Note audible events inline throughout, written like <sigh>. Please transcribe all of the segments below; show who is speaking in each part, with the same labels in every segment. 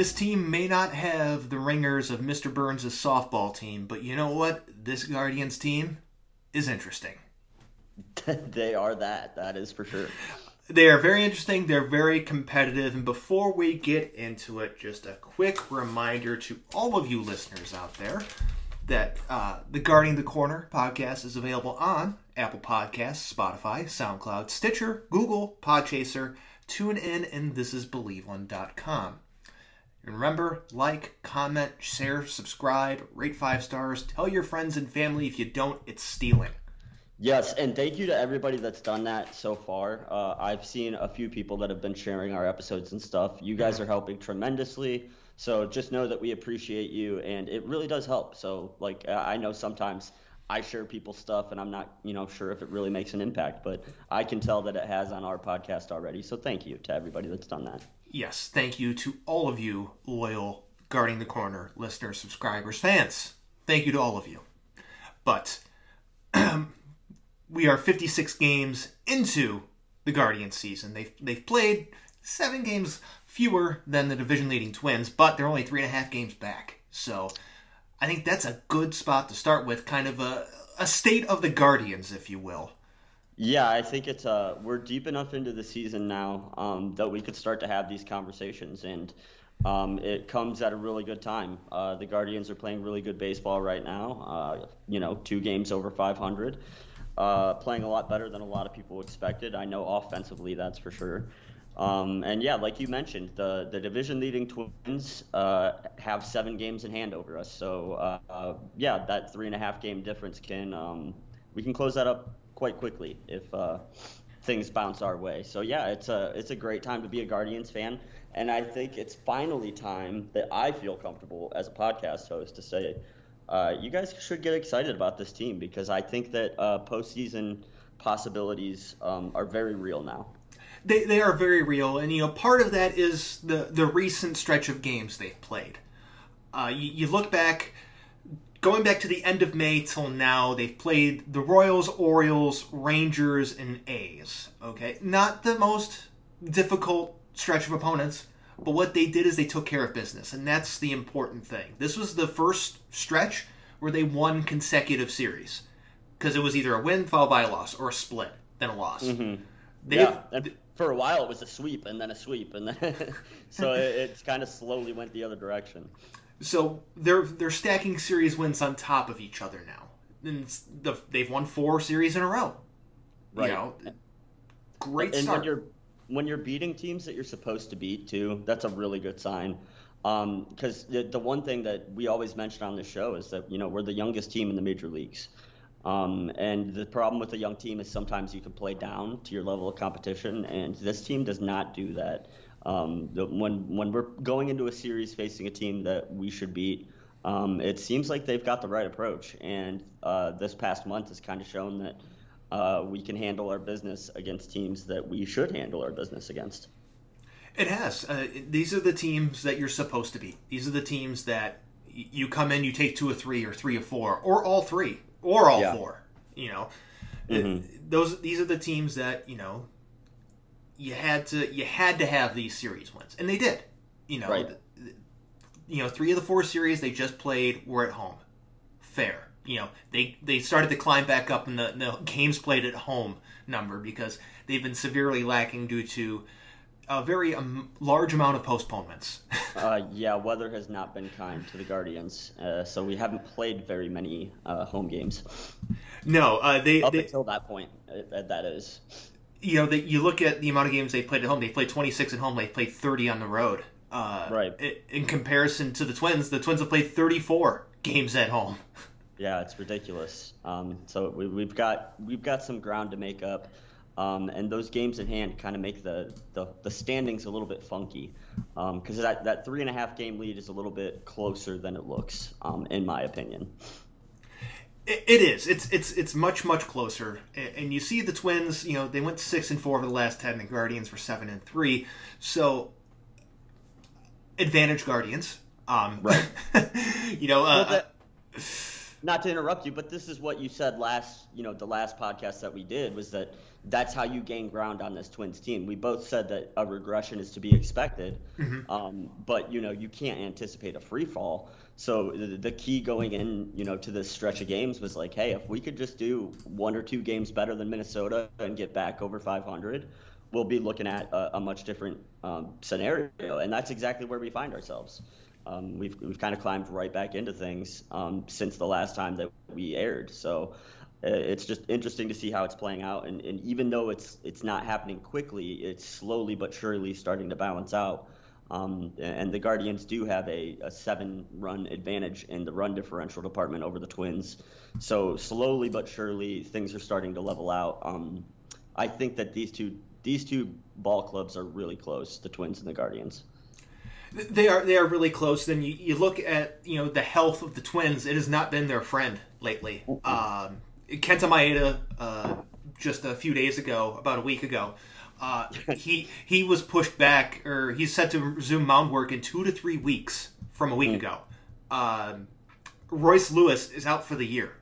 Speaker 1: this team may not have the ringers of Mr. Burns' softball team, but you know what? This Guardians team is interesting. <laughs>
Speaker 2: they are that. That is for sure.
Speaker 1: They are very interesting. They're very competitive. And before we get into it, just a quick reminder to all of you listeners out there that uh, the Guarding the Corner podcast is available on Apple Podcasts, Spotify, SoundCloud, Stitcher, Google, Podchaser, TuneIn, and thisisbelieveone.com. And remember, like, comment, share, subscribe, rate five stars, tell your friends and family. If you don't, it's stealing.
Speaker 2: Yes, and thank you to everybody that's done that so far. Uh, I've seen a few people that have been sharing our episodes and stuff. You guys are helping tremendously. So just know that we appreciate you, and it really does help. So, like, I know sometimes I share people's stuff, and I'm not, you know, sure if it really makes an impact, but I can tell that it has on our podcast already. So thank you to everybody that's done that.
Speaker 1: Yes, thank you to all of you loyal Guarding the Corner listeners, subscribers, fans. Thank you to all of you. But <clears throat> we are 56 games into the Guardians season. They've, they've played seven games fewer than the division leading Twins, but they're only three and a half games back. So I think that's a good spot to start with, kind of a, a state of the Guardians, if you will.
Speaker 2: Yeah, I think it's uh we're deep enough into the season now um, that we could start to have these conversations, and um, it comes at a really good time. Uh, the Guardians are playing really good baseball right now. Uh, you know, two games over 500, uh, playing a lot better than a lot of people expected. I know offensively, that's for sure. Um, and yeah, like you mentioned, the the division leading Twins uh, have seven games in hand over us. So uh, uh, yeah, that three and a half game difference can um, we can close that up quite quickly if uh, things bounce our way. So yeah, it's a it's a great time to be a Guardians fan, and I think it's finally time that I feel comfortable as a podcast host to say, uh, you guys should get excited about this team because I think that uh, postseason possibilities um, are very real now.
Speaker 1: They, they are very real, and you know part of that is the the recent stretch of games they've played. Uh, you, you look back going back to the end of May till now, they've played the Royals, Orioles, Rangers, and A's. Okay, not the most difficult stretch of opponents, but what they did is they took care of business, and that's the important thing. This was the first stretch where they won consecutive series because it was either a win followed by a loss or a split, then a loss.
Speaker 2: Mm-hmm. Yeah, and for a while it was a sweep and then a sweep, and then <laughs> so it, it's kind of slowly went the other direction.
Speaker 1: So they're they're stacking series wins on top of each other now. And the, they've won four series in a row. Right. You know, great
Speaker 2: and
Speaker 1: start.
Speaker 2: when you're when you're beating teams that you're supposed to beat too, that's a really good sign. Because um, the, the one thing that we always mention on the show is that you know we're the youngest team in the major leagues. Um, and the problem with a young team is sometimes you can play down to your level of competition, and this team does not do that. Um, the, when when we're going into a series facing a team that we should beat, um, it seems like they've got the right approach. And uh, this past month has kind of shown that uh, we can handle our business against teams that we should handle our business against.
Speaker 1: It has. Uh, these are the teams that you're supposed to beat. These are the teams that you come in, you take two or three, or three or four, or all three, or all yeah. four. You know, mm-hmm. those these are the teams that you know you had to you had to have these series wins, and they did. You know, right. you know, three of the four series they just played were at home. Fair. You know, they they started to climb back up in the, the games played at home number because they've been severely lacking due to a very um, large amount of postponements. <laughs>
Speaker 2: uh, yeah, weather has not been kind to the Guardians, uh, so we haven't played very many uh, home games.
Speaker 1: No, uh, they
Speaker 2: up
Speaker 1: they,
Speaker 2: until that point. Uh, that is
Speaker 1: you know, that you look at the amount of games they played at home. They played 26 at home. They played 30 on the road.
Speaker 2: Uh, right.
Speaker 1: In comparison to the Twins, the Twins have played 34 games at home. <laughs>
Speaker 2: Yeah, it's ridiculous. Um, so we, have got we've got some ground to make up, um, and those games in hand kind of make the, the, the standings a little bit funky, because um, that that three and a half game lead is a little bit closer than it looks, um, in my opinion.
Speaker 1: It is. It's it's it's much much closer, and you see the Twins. You know they went six and four over the last ten. The Guardians were seven and three. So advantage Guardians. Um,
Speaker 2: right. <laughs>
Speaker 1: you know. Uh,
Speaker 2: well, not to interrupt you, but this is what you said last, you know, the last podcast that we did was that that's how you gain ground on this Twins team. We both said that a regression is to be expected, mm-hmm. um, but you know you can't anticipate a free fall. So the, the, key going in, you know, to this stretch of games was like, hey, if we could just do one or two games better than Minnesota and get back over 500, we'll be looking at a, a much different um, scenario, and that's exactly where we find ourselves. Um, we've we've kind of climbed right back into things um, since the last time that we aired. So it's just interesting to see how it's playing out. And, and even though it's it's not happening quickly, it's slowly but surely starting to balance out. Um, and the Guardians do have a, a seven run advantage in the run differential department over the Twins. So slowly but surely things are starting to level out. Um, I think that these two these two ball clubs are really close, the Twins and the Guardians.
Speaker 1: They are they are really close. Then you, you look at you know the health of the Twins. It has not been their friend lately. Um, Kenta Maeda, uh, just a few days ago, about a week ago, uh, he he was pushed back, or he's set to resume mound work in two to three weeks from a week mm. ago. Um, Royce Lewis is out for the year.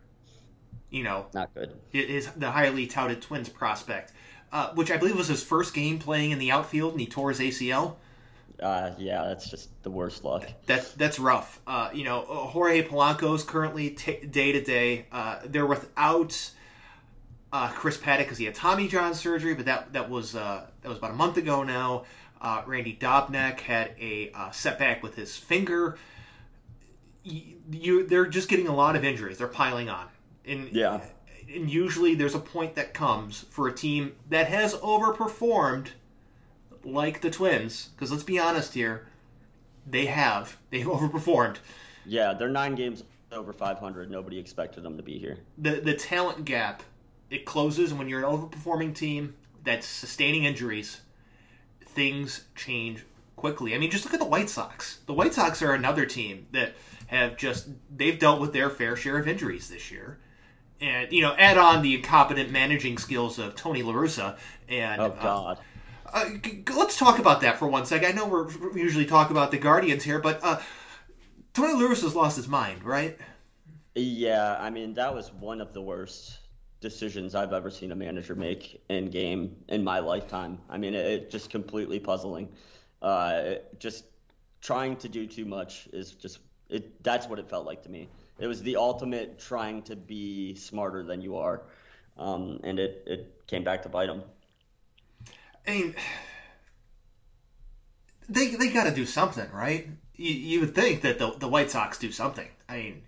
Speaker 1: You know,
Speaker 2: not good.
Speaker 1: Is the highly touted Twins prospect, uh, which I believe was his first game playing in the outfield, and he tore his ACL
Speaker 2: uh, yeah, that's just the worst luck.
Speaker 1: That's that's rough. Uh, you know, Jorge Polanco is currently t- day to day. Uh, they're without uh, Chris Paddack because he had Tommy John surgery, but that that was uh, that was about a month ago now. Uh, Randy Dobnak had a setback with his finger. You, you, they're just getting a lot of injuries. They're piling on. And,
Speaker 2: yeah.
Speaker 1: And usually there's a point that comes for a team that has overperformed like the Twins, because let's be honest here, they have. They've <laughs> overperformed.
Speaker 2: Yeah, they're nine games over 500. Nobody expected them to be here.
Speaker 1: The the talent gap it closes when you're an overperforming team that's sustaining injuries. Things change quickly. I mean, just look at the White Sox. The White Sox are another team that have just they've dealt with their fair share of injuries this year. And you know, add on the incompetent managing skills of Tony La Russa and
Speaker 2: oh god, uh,
Speaker 1: uh, let's talk about that for one second. I know we're, we usually talk about the Guardians here, but uh, Tony Lewis has lost his mind, right?
Speaker 2: Yeah, I mean that was one of the worst decisions I've ever seen a manager make in game in my lifetime. I mean, it, it just completely puzzling. Uh, just trying to do too much is just it. That's what it felt like to me. It was the ultimate trying to be smarter than you are, um, and it it came back to bite him.
Speaker 1: I mean, they they got to do something, right? You, you would think that the the White Sox do something. I mean,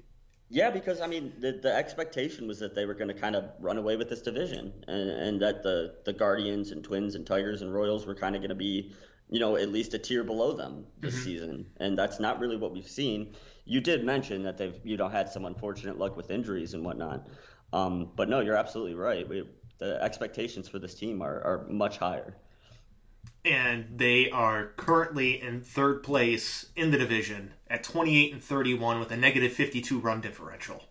Speaker 2: yeah, because I mean, the, the expectation was that they were going to kind of run away with this division, and, and that the the Guardians and Twins and Tigers and Royals were kind of going to be, you know, at least a tier below them this mm-hmm. season, and that's not really what we've seen. You did mention that they've you know had some unfortunate luck with injuries and whatnot, um, but no, you're absolutely right. We, the expectations for this team are, are much higher
Speaker 1: and they are currently in third place in the division at 28 and 31 with a negative 52 run differential.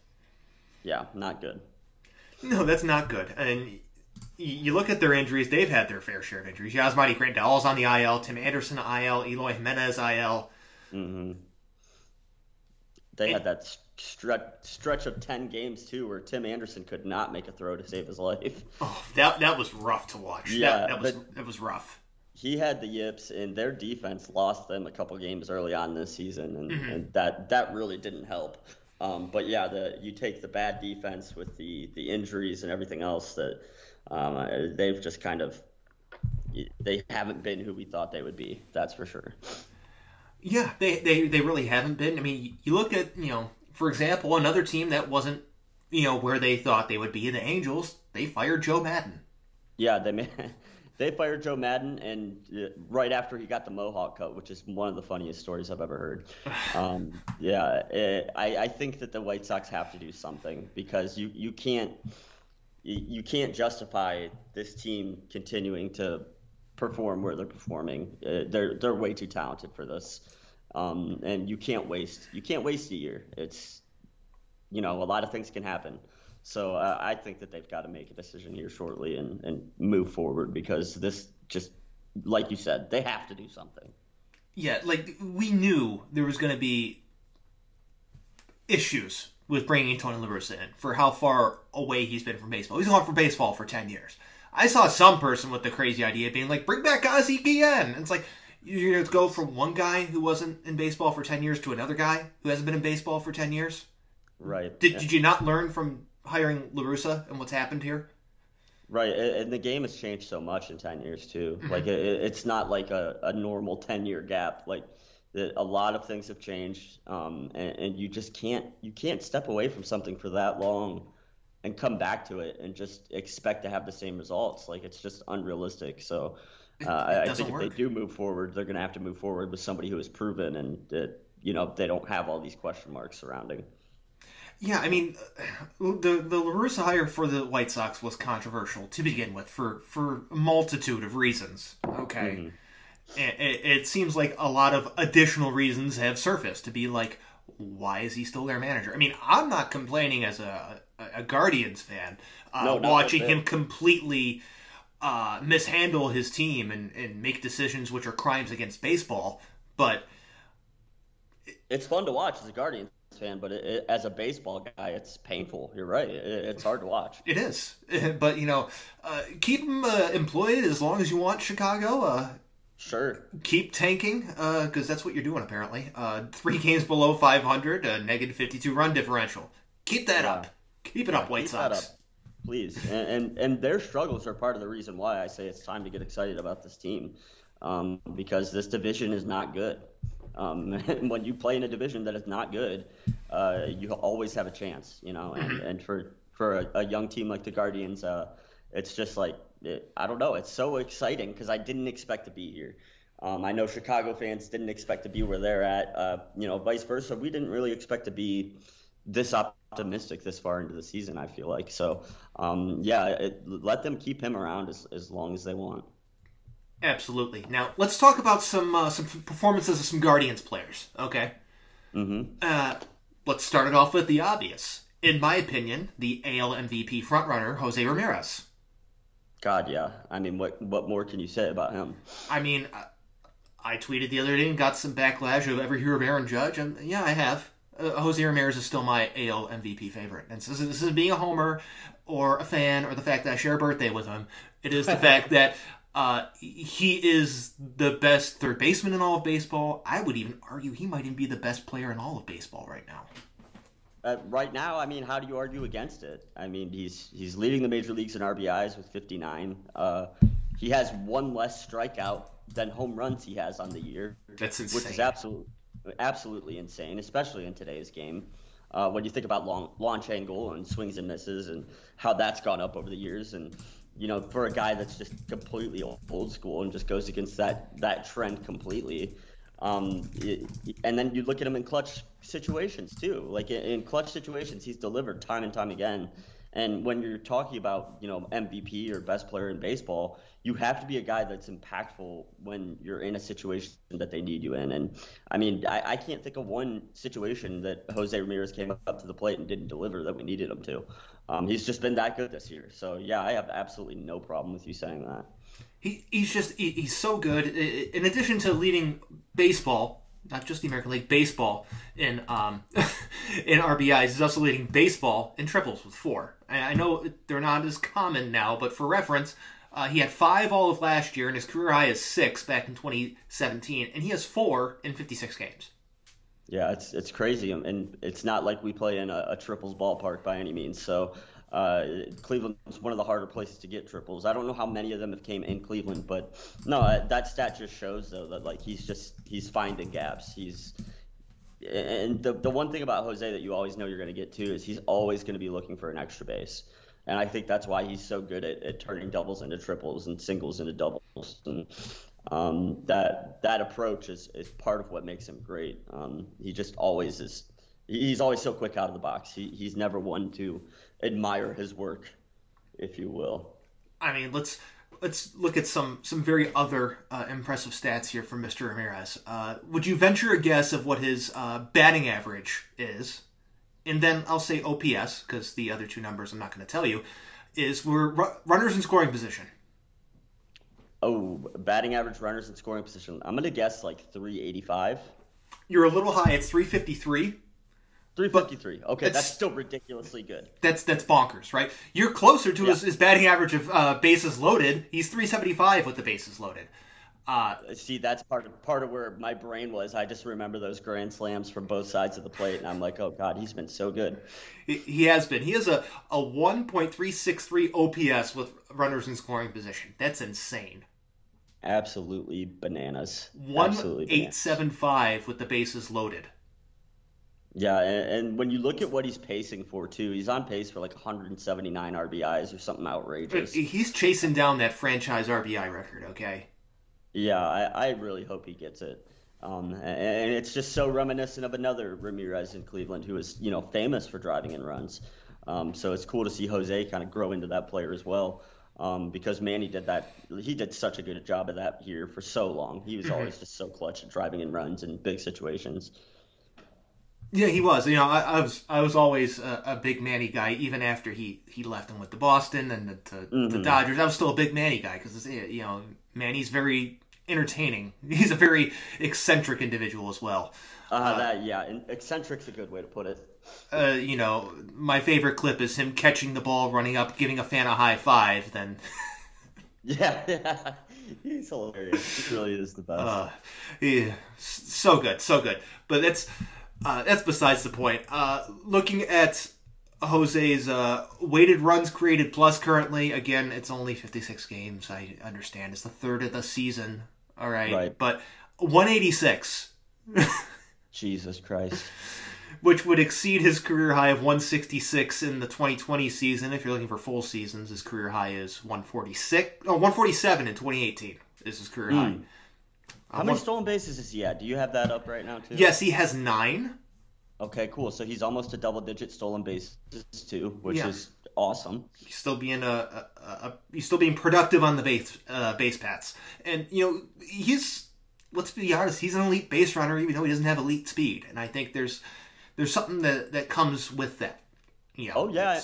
Speaker 2: Yeah, not good.
Speaker 1: No, that's not good. And you look at their injuries; they've had their fair share of injuries. Yasmani Grandal's on the IL, Tim Anderson IL, Eloy Jimenez IL.
Speaker 2: Mm-hmm. They and, had that stretch stretch of ten games too, where Tim Anderson could not make a throw to save his life.
Speaker 1: Oh, that that was rough to watch. Yeah, that, that was that was rough
Speaker 2: he had the yips, and their defense lost them a couple games early on this season, and, mm-hmm. and that that really didn't help. Um, but yeah, the you take the bad defense with the the injuries and everything else that um, they've just kind of they haven't been who we thought they would be. That's for sure.
Speaker 1: Yeah, they, they, they really haven't been. I mean, you look at, you know, for example, another team that wasn't, you know, where they thought they would be, the Angels, they fired Joe Maddon.
Speaker 2: Yeah, they made, <laughs> they fired Joe Maddon, and uh, right after he got the Mohawk cut, which is one of the funniest stories I've ever heard. <sighs> Um, yeah, it, I, I think that the White Sox have to do something because you, you can't you can't justify this team continuing to perform where they're performing. Uh, they're they're way too talented for this, um, and you can't waste you can't waste a year. It's you know a lot of things can happen. So uh, I think that they've got to make a decision here shortly and, and move forward because this just, like you said, they have to do something.
Speaker 1: Yeah, like we knew there was going to be issues with bringing Tony La Russa in for how far away he's been from baseball. He's gone from baseball for 10 years. I saw some person with the crazy idea being like, bring back Ozzie Guillen. And it's like, you're going to go from one guy who wasn't in baseball for 10 years to another guy who hasn't been in baseball for 10 years?
Speaker 2: Right.
Speaker 1: Did, yeah. did you not learn from hiring La Russa and what's happened here?
Speaker 2: Right, and the game has changed so much in ten years too. Mm-hmm. Like it, it's not like a, a normal ten year gap. Like that, a lot of things have changed, um, and, and, you just can't you can't step away from something for that long and come back to it and just expect to have the same results. Like it's just unrealistic. So uh, I, think work. if they do move forward, they're going to have to move forward with somebody who has proven and that you know they don't have all these question marks surrounding.
Speaker 1: Yeah, I mean, the the La Russa hire for the White Sox was controversial to begin with for for a multitude of reasons. Okay, mm-hmm. it, it, seems like a lot of additional reasons have surfaced to be like, why is he still their manager? I mean, I'm not complaining as a a, Guardians fan uh, no, watching him completely uh, mishandle his team and and make decisions which are crimes against baseball, but.
Speaker 2: It's fun to watch as a Guardians fan, but it, it, as a baseball guy, it's painful. You're right; it, it's hard to watch.
Speaker 1: It is, <laughs> but you know, uh, keep him uh, employed as long as you want. Chicago, uh,
Speaker 2: sure.
Speaker 1: Keep tanking because uh, that's what you're doing. Apparently, uh, three <laughs> games below 500, a negative 52 run differential. Keep that yeah. up. Keep it yeah, up, White Sox.
Speaker 2: Please, and, and, and their struggles are part of the reason why I say it's time to get excited about this team, um, because this division is not good. Um, <laughs> when you play in a division that is not good, uh, you always have a chance, you know. And, <clears throat> and for for a, a, young team like the Guardians, uh, it's just like it, I don't know. It's so exciting because I didn't expect to be here. Um, I know Chicago fans didn't expect to be where they're at. Uh, you know, vice versa. We didn't really expect to be this optimistic this far into the season. I feel like so. Um, yeah, it, let them keep him around as as long as they want.
Speaker 1: Absolutely. Now let's talk about some uh, some performances of some Guardians players. Okay.
Speaker 2: Mm-hmm.
Speaker 1: Uh, let's start it off with the obvious. In my opinion, the AL MVP frontrunner Jose Ramirez.
Speaker 2: God, yeah. I mean, what what more can you say about him?
Speaker 1: I mean, I, I tweeted the other day and got some backlash of every hear of Aaron Judge, and yeah, I have. Uh, Jose Ramirez is still my AL MVP favorite, and this is, this is being a homer or a fan or the fact that I share a birthday with him. It is the <laughs> fact that uh, he is the best third baseman in all of baseball. I would even argue he might even be the best player in all of baseball right now.
Speaker 2: Uh, right now, I mean, how do you argue against it? I mean, he's he's leading the major leagues in RBIs with 59. Uh, he has one less strikeout than home runs he has on the year.
Speaker 1: That's insane.
Speaker 2: Which is absolutely absolutely insane, especially in today's game. Uh, when you think about long, launch angle and swings and misses and how that's gone up over the years, and you know, for a guy that's just completely old school and just goes against that that trend completely. Um, and then you look at him in clutch situations too. Like in, clutch situations, he's delivered time and time again. And when you're talking about, you know, MVP or best player in baseball, you have to be a guy that's impactful when you're in a situation that they need you in. And I mean, I, I can't think of one situation that Jose Ramirez came up to the plate and didn't deliver that we needed him to. Um, he's just been that good this year. So yeah, I have absolutely no problem with you saying that.
Speaker 1: He, he's just he, he's so good. In addition to leading baseball, not just the American League baseball in um, <laughs> in RBIs, he's also leading baseball in triples with four. I know they're not as common now, but for reference, uh, he had five all of last year, and his career high is six back in 2017, and he has four in 56 games.
Speaker 2: Yeah, it's it's crazy, and it's not like we play in a, a triples ballpark by any means. So uh, Cleveland one of the harder places to get triples. I don't know how many of them have came in Cleveland, but no, uh, that stat just shows though that like he's just he's finding gaps. He's and the the one thing about Jose that you always know you're going to get to is he's always going to be looking for an extra base. And I think that's why he's so good at, at turning doubles into triples and singles into doubles. And um, that that approach is, is part of what makes him great. Um, he just always is. He's always so quick out of the box. He, he's never one to admire his work, if you will.
Speaker 1: I mean, let's let's look at some some very other uh, impressive stats here from Mr. Ramirez. Uh, would you venture a guess of what his uh, batting average is? And then I'll say OPS because the other two numbers I'm not going to tell you. Is we're runners in scoring position.
Speaker 2: Oh, batting average runners in scoring position. I'm gonna guess like 385.
Speaker 1: You're a little high. It's 353.
Speaker 2: 353. Okay, that's, that's, still ridiculously good.
Speaker 1: That's that's bonkers, right? You're closer to yeah. his, his, batting average of uh, bases loaded. He's 375 with the bases loaded.
Speaker 2: Uh, See, that's part of part of where my brain was. I just remember those grand slams from both sides of the plate, and I'm like, oh god, he's been so good.
Speaker 1: He has been. He has a a 1.363 OPS with runners in scoring position. That's insane.
Speaker 2: Absolutely bananas.
Speaker 1: One eight seven five with the bases loaded.
Speaker 2: Yeah, and, and, when you look at what he's pacing for too, he's on pace for like 179 RBIs or something outrageous.
Speaker 1: He's chasing down that franchise RBI record. Okay.
Speaker 2: Yeah, I, I really hope he gets it. Um, and it's just so reminiscent of another Ramirez in Cleveland who is, you know, famous for driving in runs. Um, so it's cool to see Jose kind of grow into that player as well. Um, because Manny did that. He did such a good job of that here for so long. He was mm-hmm. always just so clutch at driving in runs in big situations.
Speaker 1: Yeah, he was. You know, I, I was I was always a, a, big Manny guy, even after he, he left and went to Boston and the, to, mm-hmm. the Dodgers. I was still a big Manny guy because you know Manny's very entertaining. <laughs> He's a very eccentric individual as well.
Speaker 2: Uh, uh, that yeah, eccentric's a good way to put it.
Speaker 1: Uh, you know, my favorite clip is him catching the ball, running up, giving a fan a high five. Then, <laughs>
Speaker 2: yeah, yeah, <laughs> he's hilarious. He really is the best. Uh,
Speaker 1: yeah, so good, so good. But that's uh, that's besides the point. Uh, looking at Jose's uh, weighted runs created plus currently, again, it's only 56 games. I understand it's the third of the season. All right, right. but 186. <laughs>
Speaker 2: Jesus Christ.
Speaker 1: Which would exceed his career high of 166 in the 2020 season. If you're looking for full seasons, his career high is 146. Oh, 147 in 2018 is his career mm. high.
Speaker 2: How many stolen bases is he at? Do you have that up right now too?
Speaker 1: Yes, he has nine.
Speaker 2: Okay, cool. So he's almost a double digit stolen bases too, which yeah. is awesome.
Speaker 1: He's still being a, a, a, he's still being productive on the base uh, base paths, and you know he's let's be honest, he's an elite base runner, even though he doesn't have elite speed, and I think there's there's something that that comes with that.
Speaker 2: You know, oh yeah,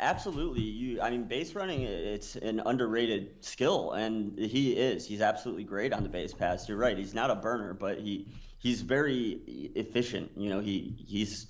Speaker 2: absolutely. You, I mean, base running, it's an underrated skill, and he is. He's absolutely great on the base pass. You're right. He's not a burner, but he he's very efficient. You know, he he's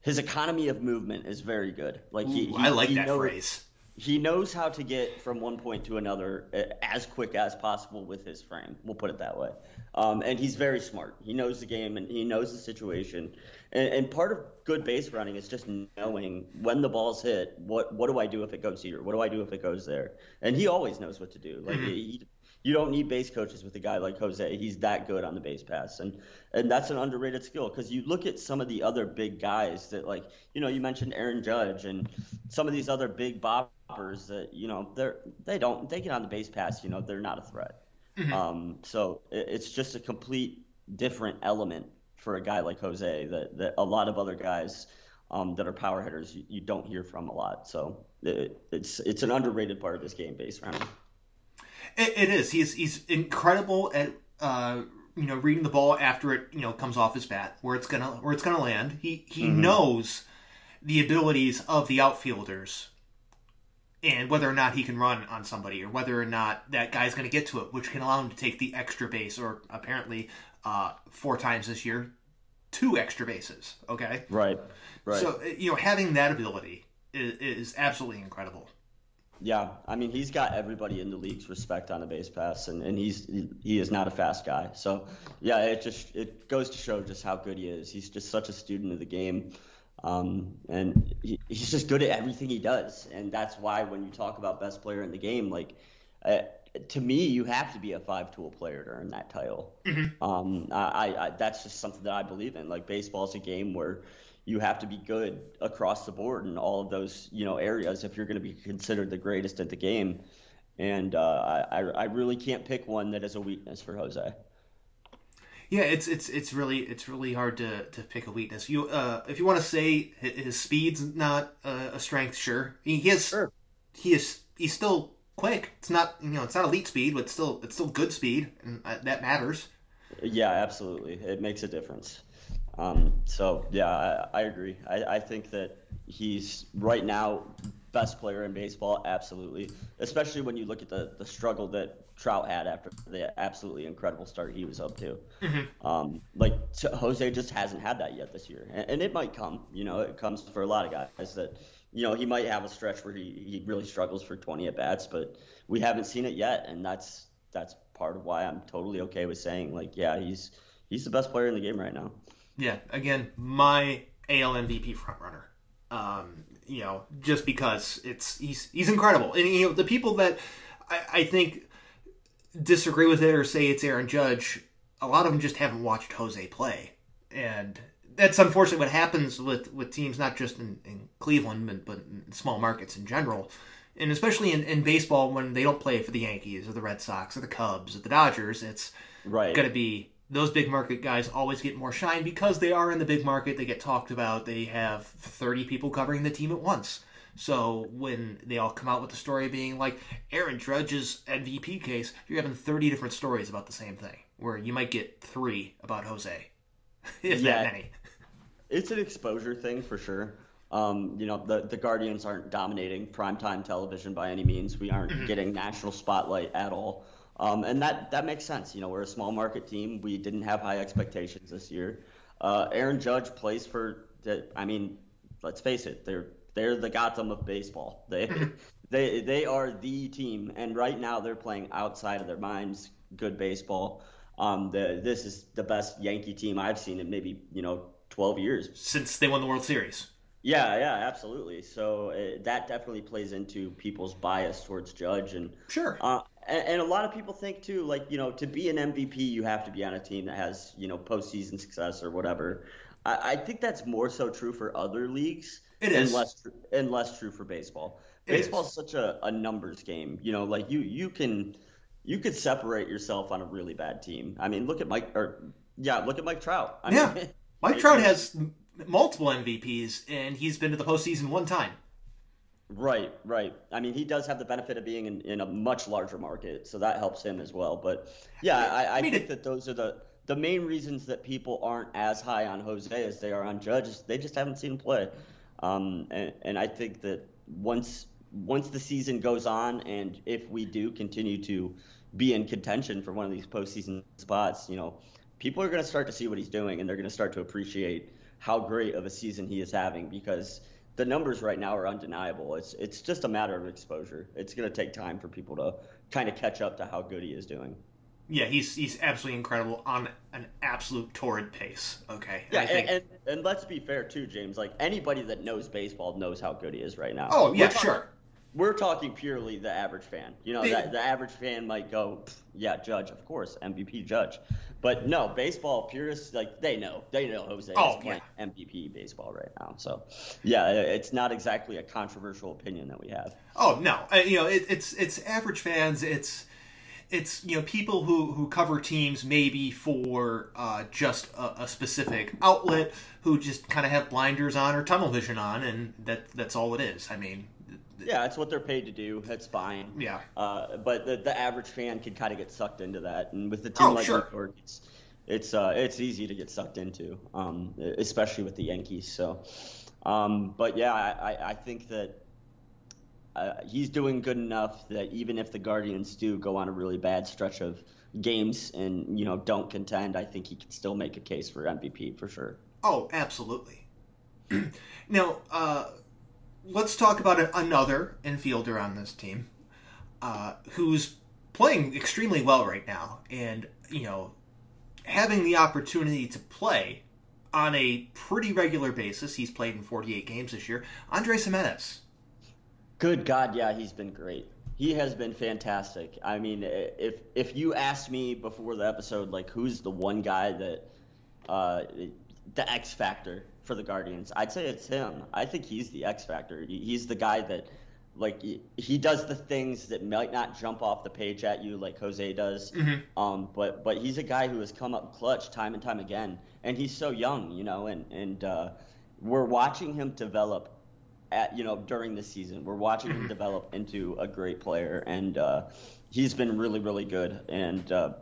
Speaker 2: his economy of movement is very good. Like he,
Speaker 1: Ooh,
Speaker 2: he
Speaker 1: I like he that knows, phrase.
Speaker 2: He knows how to get from one point to another as quick as possible with his frame. We'll put it that way. Um, and he's very smart. He knows the game and he knows the situation. And, and, part of good base running is just knowing when the ball's hit. What what do I do if it goes here? What do I do if it goes there? And he always knows what to do. Like mm-hmm. he, you don't need base coaches with a guy like Jose. He's that good on the base pass, and and that's an underrated skill because you look at some of the other big guys that like you know you mentioned Aaron Judge and some of these other big boppers that you know they're they don't they get on the base pass. You know they're not a threat. Mm-hmm. Um, so it, it's just a complete different element for a guy like Jose that, that a lot of other guys um, that are power hitters you, you, don't hear from a lot. So it, it's it's an underrated part of this game, base running.
Speaker 1: it, it is. He's he's incredible at uh, you know reading the ball after it you know comes off his bat where it's gonna where it's gonna land. He he mm-hmm. knows the abilities of the outfielders and whether or not he can run on somebody or whether or not that guy's going to get to it, which can allow him to take the extra base or apparently uh, four times this year, two extra bases. Okay.
Speaker 2: Right. Right.
Speaker 1: So you know, having that ability is, is absolutely incredible.
Speaker 2: Yeah, I mean he's got everybody in the league's respect on a base pass, and, and he's he is not a fast guy. So yeah, it just it goes to show just how good he is. He's just such a student of the game, um, and he, he's just good at everything he does. And that's why when you talk about best player in the game, like uh, to me, you have to be a five-tool player to earn that title. Mm-hmm. Um, I, I, that's just something that I believe in. Like baseball is a game where you have to be good across the board in all of those you know areas if you're going to be considered the greatest at the game. And uh, I, I really can't pick one that is a weakness for Jose.
Speaker 1: Yeah, it's it's it's really it's really hard to, to pick a weakness. You uh, if you want to say his speed's not a, a strength, sure. He, he has sure. he is he's still quick. It's not you know it's not elite speed, but it's still it's still good speed, and uh, that matters.
Speaker 2: Yeah, absolutely. It makes a difference. Um, so yeah, I, I agree. I, I think that he's right now best player in baseball? Absolutely. Especially when you look at the, the struggle that Trout had after the absolutely incredible start he was up to. Mm-hmm. Um, like Jose just hasn't had that yet this year, and, and, it might come. You know, it comes for a lot of guys that you know he might have a stretch where he, he really struggles for 20 at bats, but we haven't seen it yet, and that's that's part of why I'm totally okay with saying like, yeah, he's he's the best player in the game right now.
Speaker 1: Yeah, again, my AL MVP frontrunner. Um, you know, just because it's he's he's incredible, and you know the people that I, I think disagree with it or say it's Aaron Judge, a lot of them just haven't watched Jose play, and that's unfortunately what happens with with teams not just in, in Cleveland but, but in small markets in general, and especially in, in baseball when they don't play for the Yankees or the Red Sox or the Cubs or the Dodgers, it's right. going to be those big market guys always get more shine because they are in the big market. They get talked about. They have 30 people covering the team at once. So when they all come out with the story being like Aaron Judge's MVP case, you're having 30 different stories about the same thing, where you might get three about Jose, <laughs> if yeah, that many.
Speaker 2: It's an exposure thing for sure. Um, you know, the, the Guardians aren't dominating primetime television by any means. We aren't mm-hmm. getting national spotlight at all. Um, and that, that makes sense. You know, we're a small market team. We didn't have high expectations this year. Uh, Aaron Judge plays for the, I mean, let's face it, they're they're the Gotham of baseball. They mm-hmm. <laughs> they they are the team, and right now they're playing outside of their minds good baseball. Um, the, this is the best Yankee team I've seen in maybe you know 12 years
Speaker 1: since they won the World Series.
Speaker 2: Yeah, yeah, absolutely. So uh, that definitely plays into people's bias towards Judge, and
Speaker 1: sure.
Speaker 2: Uh, and, and, a lot of people think too, like you know, to be an MVP, you have to be on a team that has you know postseason success or whatever. I, I think that's more so true for other leagues.
Speaker 1: It
Speaker 2: and less true, and less true for baseball. Baseball is such a, a numbers game. You know, like you you can you could separate yourself on a really bad team. I mean, look at Mike or yeah, look at Mike Trout. I
Speaker 1: yeah, mean, <laughs> Mike Trout has multiple MVPs, and he's been to the postseason one time.
Speaker 2: Right, right. I mean, he does have the benefit of being in, in a much larger market, so that helps him as well. But yeah, I, I, I mean, think it, that those are the the main reasons that people aren't as high on Jose as they are on Judge. They just haven't seen him play, um, and, and I think that once once the season goes on, and if we do continue to be in contention for one of these postseason spots, you know, people are going to start to see what he's doing, and they're going to start to appreciate how great of a season he is having because the numbers right now are undeniable. It's it's just a matter of exposure. It's going to take time for people to kind of catch up to how good he is doing.
Speaker 1: Yeah, he's he's absolutely incredible on an absolute torrid pace. Okay.
Speaker 2: Yeah, and, think... and, and, let's be fair too, James. Like anybody that knows baseball knows how good he is right now.
Speaker 1: Oh yeah, sure
Speaker 2: we're talking purely the average fan. You know, the, the, average fan might go, yeah, Judge, of course, MVP Judge. But no, baseball purists like they know they know Jose oh, is playing yeah. MVP baseball right now. So yeah, it's not exactly a controversial opinion that we have.
Speaker 1: Oh no, uh, you know it, it's it's average fans. It's it's you know people who who cover teams maybe for uh, just a, a, specific outlet who just kind of have blinders on or tunnel vision on, and that that's all it is. I mean,
Speaker 2: yeah, it's what they're paid to do. That's fine.
Speaker 1: Yeah.
Speaker 2: Uh, but the, the average fan can kind of get sucked into that, and with the team oh, like sure. York, it's it's uh, it's easy to get sucked into, um, especially with the Yankees. So, um, but yeah, I, I think that uh, he's doing good enough that even if the Guardians do go on a really bad stretch of games and you know don't contend, I think he can still make a case for MVP for sure.
Speaker 1: Oh, absolutely. <clears throat> now, uh, let's talk about another infielder on this team uh, who's playing extremely well right now, and you know, having the opportunity to play on a pretty regular basis. He's played in 48 games this year. Andres Gimenez.
Speaker 2: Good God, yeah, he's been great. He has been fantastic. I mean, if if you asked me before the episode, like, who's the one guy that uh, the X factor for the Guardians. I'd say it's him. I think he's the X factor. He's the guy that like he does the things that might not jump off the page at you like Jose does. Mm-hmm. Um, but but he's a guy who has come up clutch time and time again, and he's so young, you know, and and uh, we're watching him develop. At you know during the season, we're watching mm-hmm. him develop into a great player, and uh, he's been really really good. And uh,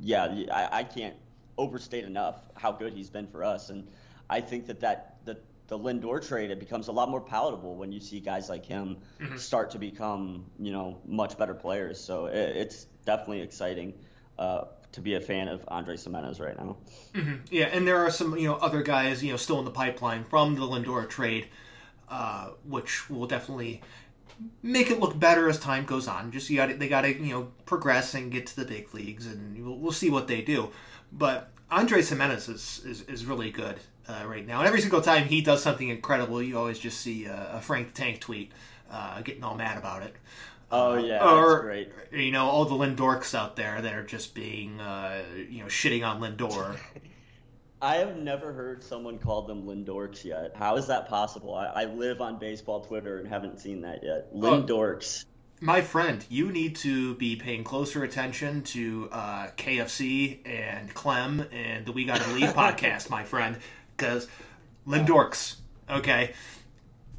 Speaker 2: yeah, I, I can't overstate enough how good he's been for us. And I think that that the, the Lindor trade, it becomes a lot more palatable when you see guys like him mm-hmm. start to become, you know, much better players. So it, it's definitely exciting uh, to be a fan of Andre Gimenez right now.
Speaker 1: Mm-hmm. Yeah, and there are some, you know, other guys, you know, still in the pipeline from the Lindor trade, uh, which will definitely make it look better as time goes on. Just you got they got to you know progress and get to the big leagues, and we'll, we'll see what they do. But Andres Gimenez is, is, is really good uh, right now. And every single time he does something incredible, you always just see a, a Frank Tank tweet uh, getting all mad about it.
Speaker 2: Oh yeah, or great.
Speaker 1: you know all the Lindorks out there that are just being uh, you know shitting on Lindor. <laughs>
Speaker 2: I have never heard someone call them Lindorks yet. How is that possible? I, I live on baseball Twitter and haven't seen that yet. Lindorks.
Speaker 1: My friend, you need to be paying closer attention to uh, KFC and Clem and the We Gotta Leave <laughs> podcast, my friend, because Lindorks. Okay.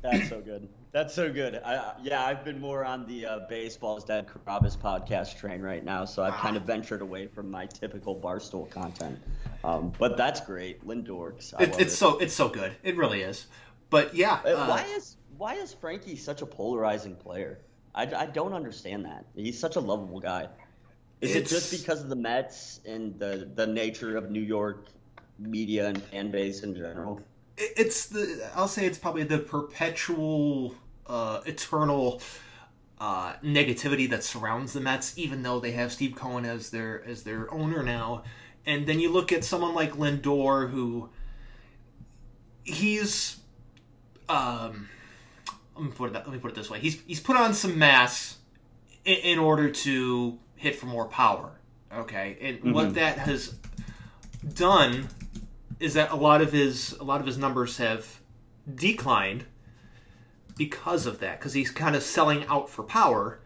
Speaker 2: That's so good. That's so good. I, yeah, I've been more on the uh, Baseball's Dead Carrabis podcast train right now, so I've kind of ventured away from my typical Barstool content. Um, but that's great, Lindorks.
Speaker 1: It, it's it. so it's so good. It really is. But yeah, uh,
Speaker 2: why is why is Frankie such a polarizing player? I, I don't understand that. He's such a lovable guy. Is it just because of the Mets and the the nature of New York media and fan base in general?
Speaker 1: It's the I'll say it's probably the perpetual uh, eternal uh, negativity that surrounds the Mets, even though they have Steve Cohen as their as their owner now. And then you look at someone like Lindor, who he's um, let me put it that, let me put it this way: he's he's put on some mass in, in order to hit for more power. Okay, and mm-hmm. what that has done is that a lot of his a lot of his numbers have declined because of that because he's kind of selling out for power.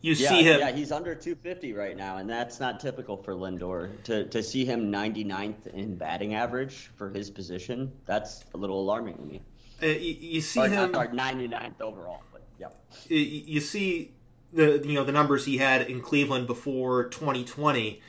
Speaker 1: You
Speaker 2: yeah,
Speaker 1: see him.
Speaker 2: Yeah, he's under 250 right now, and that's not typical for Lindor. To to see him 99th in batting average for his position, that's a little alarming to me.
Speaker 1: Uh, you, you, see or, him.
Speaker 2: Not, 99th overall, but yeah.
Speaker 1: You, you see the you know the numbers he had in Cleveland before 2020,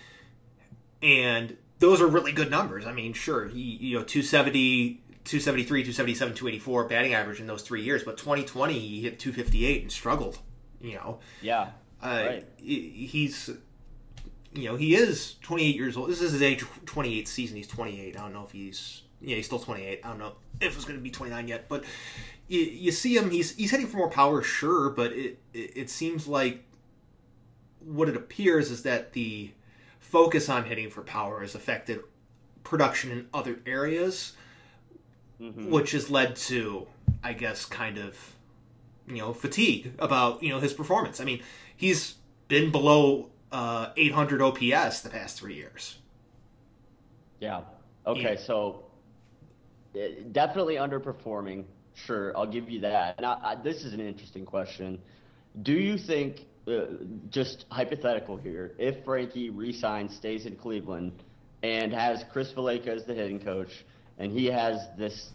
Speaker 1: and those are really good numbers. I mean, sure, he you know 270 273, 277, 284 batting average in those three years. But 2020, he hit 258 and struggled. You know.
Speaker 2: Yeah.
Speaker 1: Uh, right. He's, you know, he is 28 years old. This is his age 28 season. He's 28. I don't know if he's, yeah, he's still 28. I don't know if it's going to be 29 yet. But you, you see him. He's he's hitting for more power, sure. But it, it it seems like what it appears is that the focus on hitting for power has affected production in other areas mm-hmm. which has led to, I guess, kind of, you know, fatigue about you know his performance. I mean, he's been below uh, 800 OPS the past three years.
Speaker 2: Yeah. Okay. Yeah. So definitely underperforming. Sure, I'll give you that. Now, I, this is an interesting question. Do you think, uh, just hypothetical here, if Frankie resigns, stays in Cleveland, and has Chris Valaika as the hitting coach, and he has this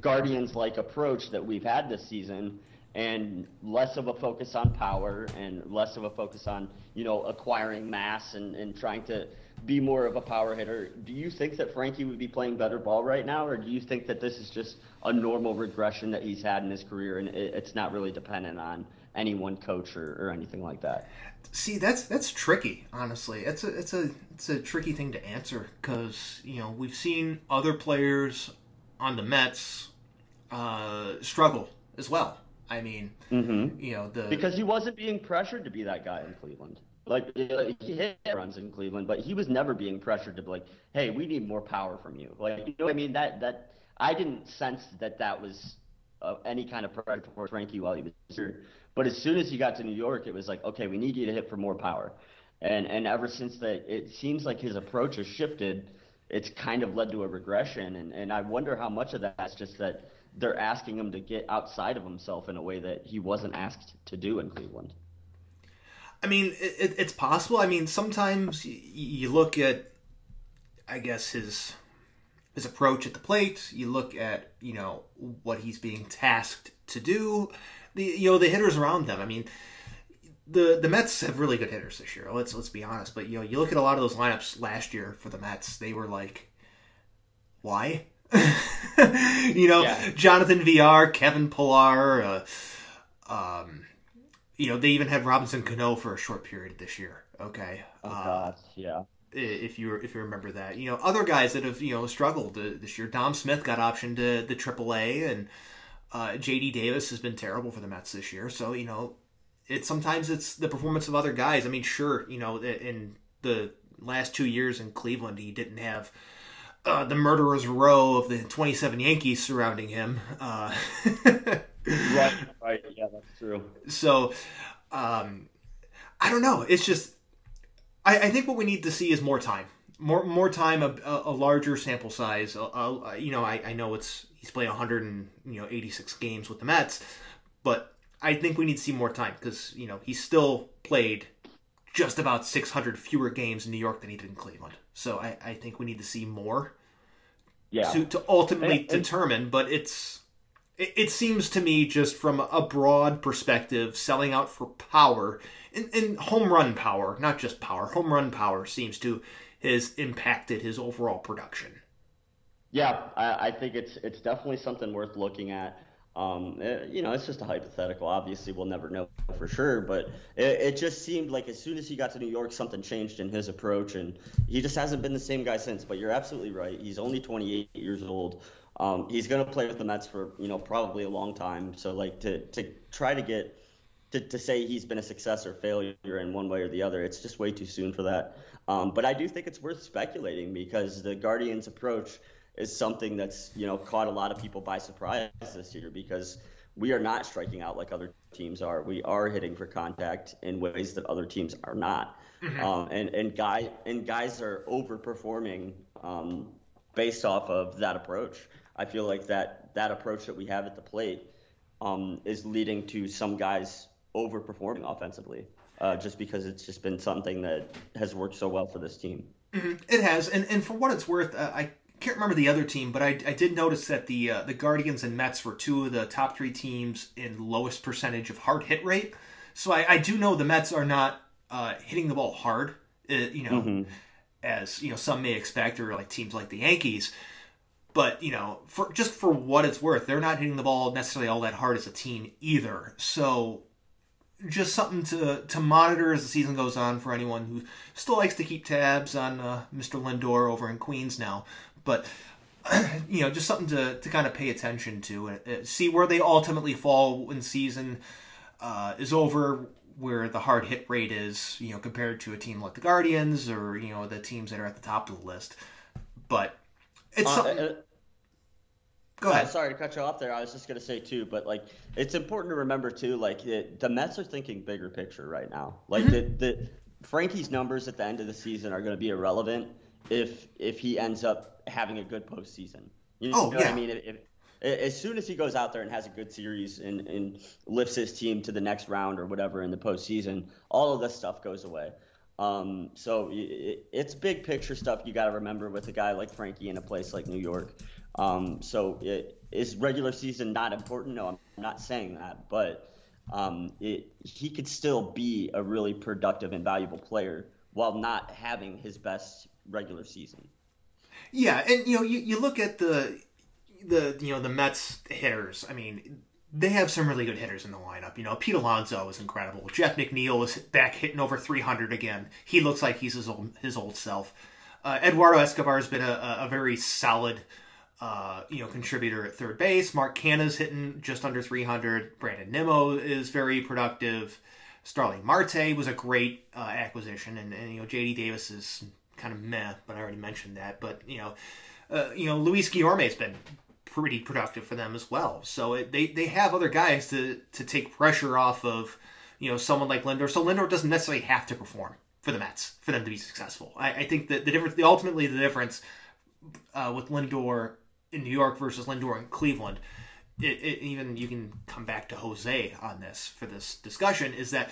Speaker 2: Guardians like approach that we've had this season and less of a focus on power and less of a focus on, you know, acquiring mass and, and trying to be more of a power hitter. Do you think that Frankie would be playing better ball right now, or do you think that this is just a normal regression that he's had in his career and it's not really dependent on any one coach or, or anything like that?
Speaker 1: See, that's that's tricky. Honestly, it's a it's a it's a tricky thing to answer because you know we've seen other players on the Mets uh, struggle as well. I mean, mm-hmm. you know the
Speaker 2: because he wasn't being pressured to be that guy in Cleveland. Like he hit runs in Cleveland, but he was never being pressured to be like, "Hey, we need more power from you." Like you know, what I mean that that I didn't sense that that was uh, any kind of pressure towards Frankie while he was here. But as soon as he got to New York, it was like, okay, we need you to hit for more power. And and ever since that, it seems like his approach has shifted. It's kind of led to a regression, and and I wonder how much of that's just that they're asking him to get outside of himself in a way that he wasn't asked to do in Cleveland.
Speaker 1: I mean, it, it's possible. I mean, sometimes you, you look at, I guess his his approach at the plate. You look at you know what he's being tasked to do. The you know the hitters around them. I mean, the the Mets have really good hitters this year. Let's let's be honest. But you know you look at a lot of those lineups last year for the Mets. They were like, why? <laughs> you know, yeah. Jonathan Villar, Kevin Pillar, uh, um, you know, they even had Robinson Cano for a short period this year. Okay.
Speaker 2: Oh uh, God, yeah.
Speaker 1: If you if you remember that, you know, other guys that have you know struggled uh, this year. Dom Smith got optioned to the AAA, and uh, J.D. Davis has been terrible for the Mets this year. So you know, it sometimes it's the performance of other guys. I mean, sure, you know, in the last two years in Cleveland, he didn't have uh, the murderer's row of the 27 Yankees surrounding him. <laughs>
Speaker 2: Right, right, yeah, that's true.
Speaker 1: So, um, I don't know. It's just, I, I, think what we need to see is more time, more more time, a, a larger sample size. you know, I, I know it's he's played 100 and you know 86 games with the Mets, but I think we need to see more time because you know he's still played just about 600 fewer games in New York than he did in Cleveland. So I, I think we need to see more
Speaker 2: yeah.
Speaker 1: to, to ultimately and, and, determine. But it's it, seems to me just from a broad perspective, selling out for power and, and home run power, not just power, home run power seems to has impacted his overall production.
Speaker 2: Yeah, I, I think it's it's definitely something worth looking at. Um, it, eh, you know, it's just a hypothetical. Obviously, we'll never know for sure, but it, it, just seemed like as soon as he got to New York, something changed in his approach, and he just hasn't been the same guy since. But you're absolutely right. He's only 28 years old. Um, he's going to play with the Mets for you know probably a long time. So like to to try to get to, to say he's been a success or failure in one way or the other, it's just way too soon for that. Um, but I do think it's worth speculating because the Guardians' approach is something that's you know caught a lot of people by surprise this year because we are not striking out like other teams are. We are hitting for contact in ways that other teams are not, mm-hmm. um, and and guy and guys are overperforming um, based off of that approach. I feel like that that approach that we have at the plate um, is leading to some guys overperforming offensively, uh, just because it's just been something that has worked so well for this team.
Speaker 1: Mm-hmm. It has, and and for what it's worth, uh, I can't remember the other team, but I, I did notice that the uh, the Guardians and Mets were two of the top three teams in lowest percentage of hard hit rate. So I, I do know the Mets are not uh, hitting the ball hard, uh, you know, mm-hmm. as you know some may expect, or like teams like the Yankees. But you know, for just for what it's worth, they're not hitting the ball necessarily all that hard as a team either. So just something to to monitor as the season goes on for anyone who still likes to keep tabs on uh, Mr. Lindor over in Queens now. But <clears throat> you know, just something to, to kind of pay attention to, and see where they ultimately fall when season uh, is over, where the hard hit rate is, you know, compared to a team like the Guardians or you know the teams that are at the top of the list. But it's uh, something. Go ahead.
Speaker 2: Uh, sorry to cut you off there. I was just gonna say too, but like it's important to remember too, like it, the Mets are thinking bigger picture right now. Like mm-hmm. the, the Frankie's numbers at the end of the season are going to be irrelevant if if he ends up having a good postseason. You know,
Speaker 1: oh, yeah.
Speaker 2: I mean? If, if, as soon as he goes out there and has a good series and, and lifts his team to the next round or whatever in the postseason, all of this stuff goes away. Um, so it, it's big picture stuff you got to remember with a guy like Frankie in a place like New York. Um, so it, is regular season not important? No, I'm not saying that, but um, it, he could still be a really productive and valuable player while not having his best regular season.
Speaker 1: Yeah, and you know, you, you look at the the you know the Mets hitters. I mean, they have some really good hitters in the lineup. You know, Pete Alonso is incredible. Jeff McNeil is back hitting over 300 again. He looks like he's his old his old self. Uh, Eduardo Escobar has been a, a very solid, uh, you know, contributor at third base. Mark Canha's hitting just under 300. Brandon Nimmo is very productive. Starling Marte was a great uh, acquisition, and, and you know, JD Davis is kind of meh, but I already mentioned that. But you know, uh, you know, Luis Guillorme's been pretty productive for them as well. So it, they they have other guys to to take pressure off of you know someone like Lindor. So Lindor doesn't necessarily have to perform for the Mets for them to be successful. I, I think that the difference, the ultimately the difference uh, with Lindor in New York versus Lindor in Cleveland. It, it, even you can come back to Jose on this for this discussion is that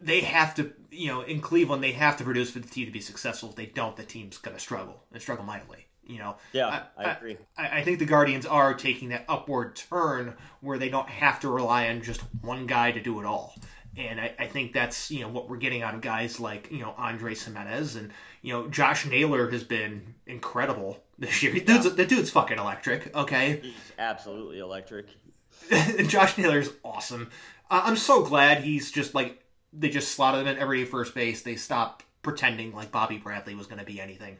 Speaker 1: they have to, you know, in Cleveland, they have to produce for the team to be successful. If they don't, the team's going to struggle and struggle mightily. You know,
Speaker 2: yeah, I, I agree.
Speaker 1: I, I, think the Guardians are taking that upward turn where they don't have to rely on just one guy to do it all. And I, I think that's you know what we're getting out of guys like you know Andre Gimenez and you know Josh Naylor has been incredible this year. Dude's, yeah. The dude's fucking electric. Okay,
Speaker 2: he's absolutely electric. <laughs>
Speaker 1: Josh Naylor's awesome. Uh, I'm so glad he's just like they just slotted him at every first base. They stopped pretending like Bobby Bradley was going to be anything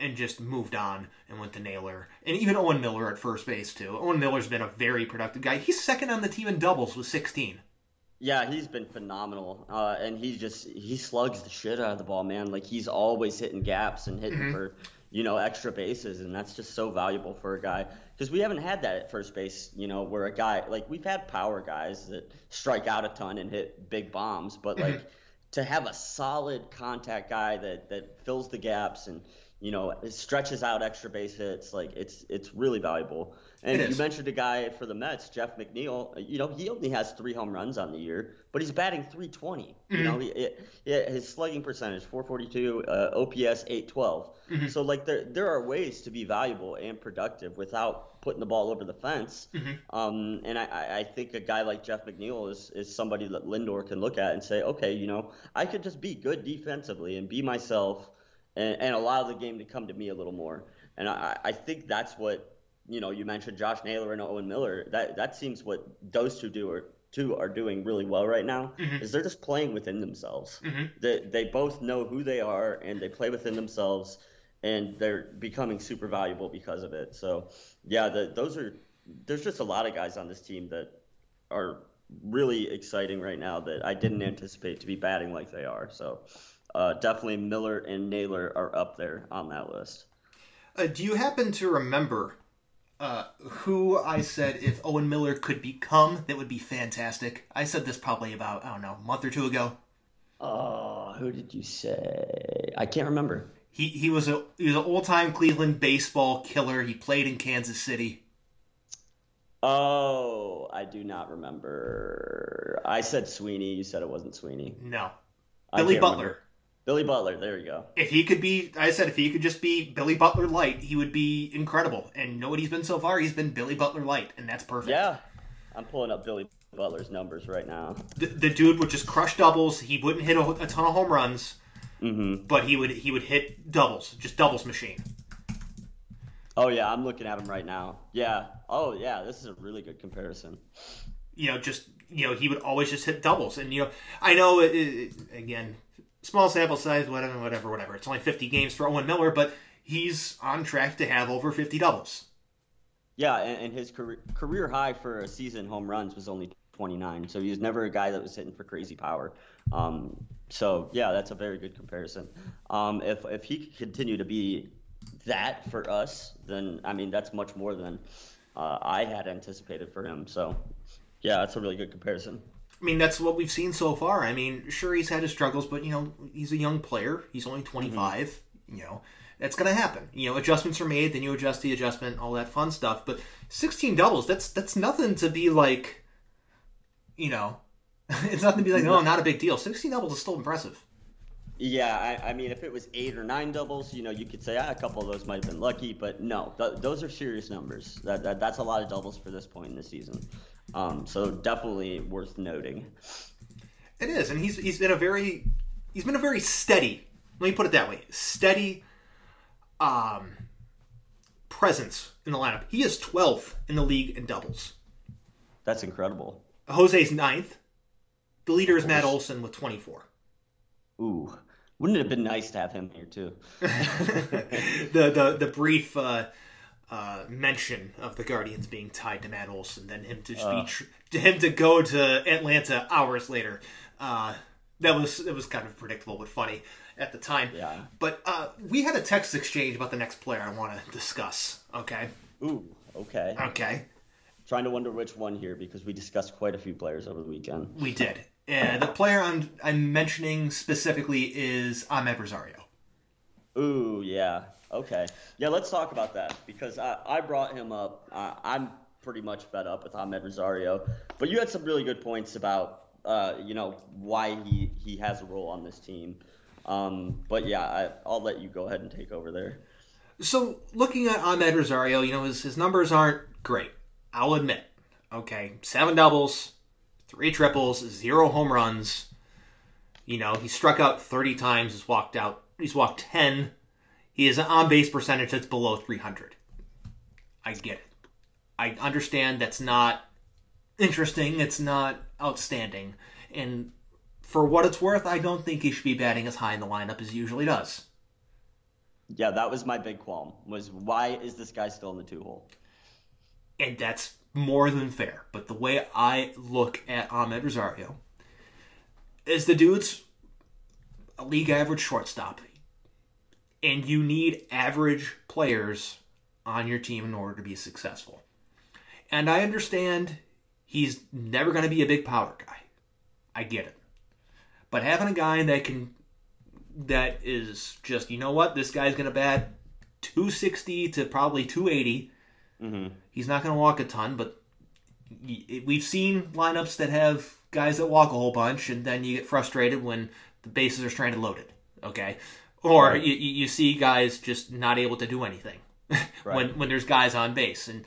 Speaker 1: and just moved on and went to Naylor. And even Owen Miller at first base, too. Owen Miller's been a very productive guy. He's second on the team in doubles with 16.
Speaker 2: Yeah, he's been phenomenal, uh, and he just he slugs the shit out of the ball, man. Like he's always hitting gaps and hitting mm-hmm. for you know extra bases, and that's just so valuable for a guy because we haven't had that at first base. You know, where a guy like we've had power guys that strike out a ton and hit big bombs, but like mm-hmm. to have a solid contact guy that that fills the gaps and you know, stretches out extra base hits. Like it's it's really valuable. And you mentioned a guy for the Mets, Jeff McNeil. You know, he only has three home runs on the year, but he's batting 320. Mm-hmm. You know, he, it, it, his slugging percentage 442, uh, OPS 812. Mm-hmm. So like there there are ways to be valuable and productive without putting the ball over the fence. Mm-hmm. Um, and I, I think a guy like Jeff McNeil is is somebody that Lindor can look at and say, okay, you know, I could just be good defensively and be myself and, and allow the game to come to me a little more. And I, I think that's what you know. You mentioned Josh Naylor and Owen Miller. That that seems what those two do are two are doing really well right now. Mm-hmm. Is they're just playing within themselves. Mm-hmm. They they both know who they are and they play within themselves, and they're becoming super valuable because of it. So yeah, the, those are there's just a lot of guys on this team that are really exciting right now that I didn't anticipate to be batting like they are. So uh, definitely Miller and Naylor are up there on that list.
Speaker 1: Uh, do you happen to remember uh, who I said if Owen Miller could become, that would be fantastic? I said this probably about, I don't know, a month or two ago.
Speaker 2: Oh, who did you say? I can't remember.
Speaker 1: He he was a he was an old time Cleveland baseball killer. He played in Kansas City.
Speaker 2: Oh, I do not remember. I said Sweeney. You said it wasn't Sweeney.
Speaker 1: No, Billy Butler. Remember.
Speaker 2: Billy Butler, there you go.
Speaker 1: If he could be, I said, if he could just be Billy Butler light, he would be incredible. And you know what he's been so far? He's been Billy Butler light, and that's perfect.
Speaker 2: Yeah, I'm pulling up Billy Butler's numbers right now.
Speaker 1: The, the dude would just crush doubles. He wouldn't hit a, a ton of home runs, mm-hmm. but he would he would hit doubles, just doubles machine.
Speaker 2: Oh yeah, I'm looking at him right now. Yeah. Oh yeah, this is a really good comparison.
Speaker 1: You know, just you know, he would always just hit doubles, and you know, I know it, it, again small sample size, whatever, whatever, whatever. It's only 50 games for Owen Miller, but he's on track to have over 50 doubles.
Speaker 2: Yeah, and, his career, career high for a season home runs was only 29. So he was never a guy that was hitting for crazy power. Um, so yeah, that's a very good comparison. Um, if if he could continue to be that for us, then I mean that's much more than uh, I had anticipated for him. So yeah, that's a really good comparison.
Speaker 1: I mean, that's what we've seen so far. I mean, sure, he's had his struggles, but, you know, he's a young player. He's only 25. Mm-hmm. You know, that's going to happen. You know, adjustments are made, then you adjust the adjustment, all that fun stuff. But 16 doubles, that's that's nothing to be like, you know, <laughs> it's nothing to be like, no, not a big deal. 16 doubles is still impressive.
Speaker 2: Yeah, I, I, mean, if it was eight or nine doubles, you know, you could say ah, a couple of those might have been lucky, but no, th- those are serious numbers. That, that that's a lot of doubles for this point in the season. Um, so definitely worth noting.
Speaker 1: It is, and he's he's been a very he's been a very steady. Let me put it that way: steady um, presence in the lineup. He is 12th in the league in doubles.
Speaker 2: That's incredible.
Speaker 1: Jose's ninth. The leader is Matt Olson with 24.
Speaker 2: Ooh, wouldn't it have been nice to have him here too? <laughs>
Speaker 1: the the the brief uh, uh, mention of the Guardians being tied to Matt Olson than him to uh. be tr- to him to go to Atlanta hours later. Uh, that was it was kind of predictable but funny at the time.
Speaker 2: Yeah.
Speaker 1: But uh, we had a text exchange about the next player I want to discuss. Okay.
Speaker 2: Ooh. Okay.
Speaker 1: Okay.
Speaker 2: Trying to wonder which one here because we discussed quite a few players over the weekend.
Speaker 1: We did. And the player I'm I'm mentioning specifically is Amed Rosario.
Speaker 2: Ooh, yeah. Okay. Yeah, let's talk about that because I, I brought him up. Uh, I'm pretty much fed up with Amed Rosario, but you had some really good points about uh, you know why he he has a role on this team. Um, but yeah, I, I'll let you go ahead and take over there.
Speaker 1: So looking at Amed Rosario, you know his his numbers aren't great. I'll admit. Okay, seven doubles, three triples, zero home runs. You know he struck out thirty times. He's walked out. He's walked ten he has an on base percentage that's below 300. I get it. I understand that's not interesting. It's not outstanding. And for what it's worth, I don't think he should be batting as high in the lineup as he usually does.
Speaker 2: Yeah, that was my big qualm. Was why is this guy still in the two hole?
Speaker 1: And that's more than fair. But the way I look at Amed Rosario is the dude's a league average shortstop. And you need average players on your team in order to be successful. And I understand he's never going to be a big power guy. I get it. But having a guy that can that is just, you know what, this guy's going to bat 260 to probably 280. Mm-hmm. He's not going to walk a ton, but we've seen lineups that have guys that walk a whole bunch, and then you get frustrated when the bases are stranded loaded. Okay, or right. you, you see guys just not able to do anything <laughs> right. when when there's guys on base and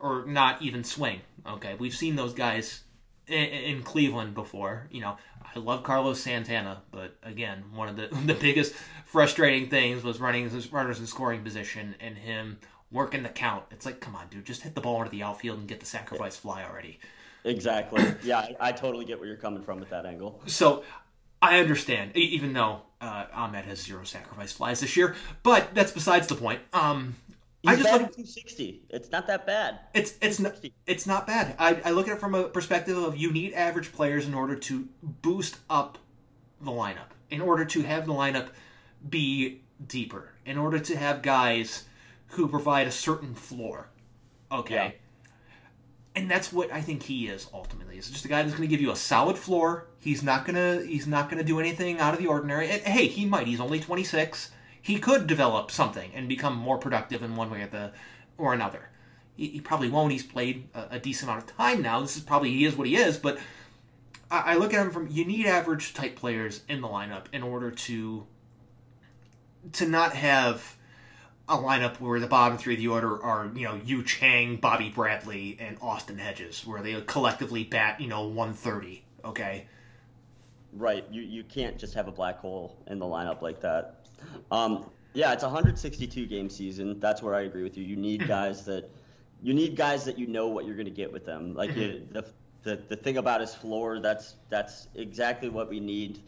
Speaker 1: or not even swing. Okay, we've seen those guys in, in Cleveland before. You know, I love Carlos Santana, but again, one of the <laughs> the biggest frustrating things was running his runners in scoring position and him working the count. It's like, come on, dude, just hit the ball into the outfield and get the sacrifice fly already.
Speaker 2: Exactly. Yeah, I, I totally get where you're coming from with that angle.
Speaker 1: So I understand, even though uh, Amed has zero sacrifice flies this year, but that's besides the point. Um,
Speaker 2: He's I just look 260. It's not that bad.
Speaker 1: It's it's not it's not bad. I, I look at it from a perspective of you need average players in order to boost up the lineup, in order to have the lineup be deeper, in order to have guys who provide a certain floor. Okay. Yeah. And that's what I think he is ultimately. He's just a guy that's going to give you a solid floor. He's not gonna he's not gonna do anything out of the ordinary. And, hey, he might. He's only 26 he could develop something and become more productive in one way or the or another. He, he probably won't. He's played a, a, decent amount of time now. This is probably he is what he is. But I, I look at him from you need average type players in the lineup in order to to not have a lineup where the bottom three of the order are, you know, Yu Chang, Bobby Bradley, and Austin Hedges, where they collectively bat, you know, 130. Okay.
Speaker 2: Right. You you can't just have a black hole in the lineup like that. Um, yeah, it's a 162 game season. That's where I agree with you. You need <clears throat> guys that you need guys that you know what you're going to get with them. Like <clears throat> mm-hmm. the, the the thing about his floor, that's that's exactly what we need.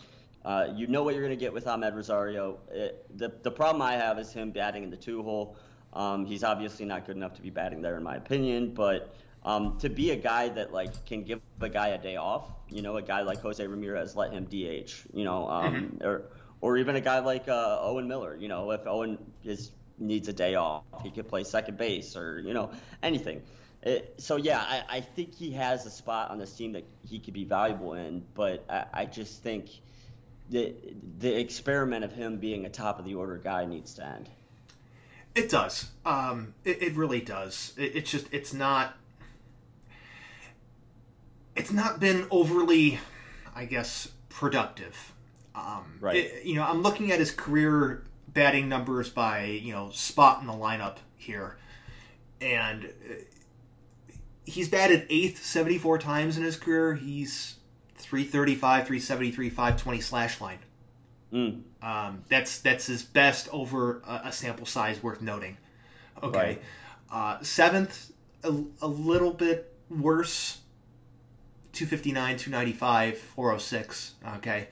Speaker 2: Uh, you know what you're going to get with Amed Rosario. It, the the problem I have is him batting in the two hole. Um, he's obviously not good enough to be batting there, in my opinion. But um, to be a guy that like can give a guy a day off, you know, a guy like Jose Ramirez, let him DH, you know, um, mm-hmm. or or even a guy like uh, Owen Miller. You know, if Owen is needs a day off, he could play second base or you know anything. It, so yeah, I, I, think he has a spot on this team that he could be valuable in, but I, I just think the the experiment of him being a top of the order guy needs to end.
Speaker 1: It does. Um, it, it really does. It, it's just it's not. It's not been overly, I guess, productive um, right. It, you know, I'm looking at his career batting numbers by you know spot in the lineup here, and uh, he's batted eighth 74 times in his career. He's 335, 373, 520 slash line. Mm. Um, that's that's his best over a, a, sample size worth noting. Okay, right. uh, seventh a, a little bit worse. 259, 295, 406. Okay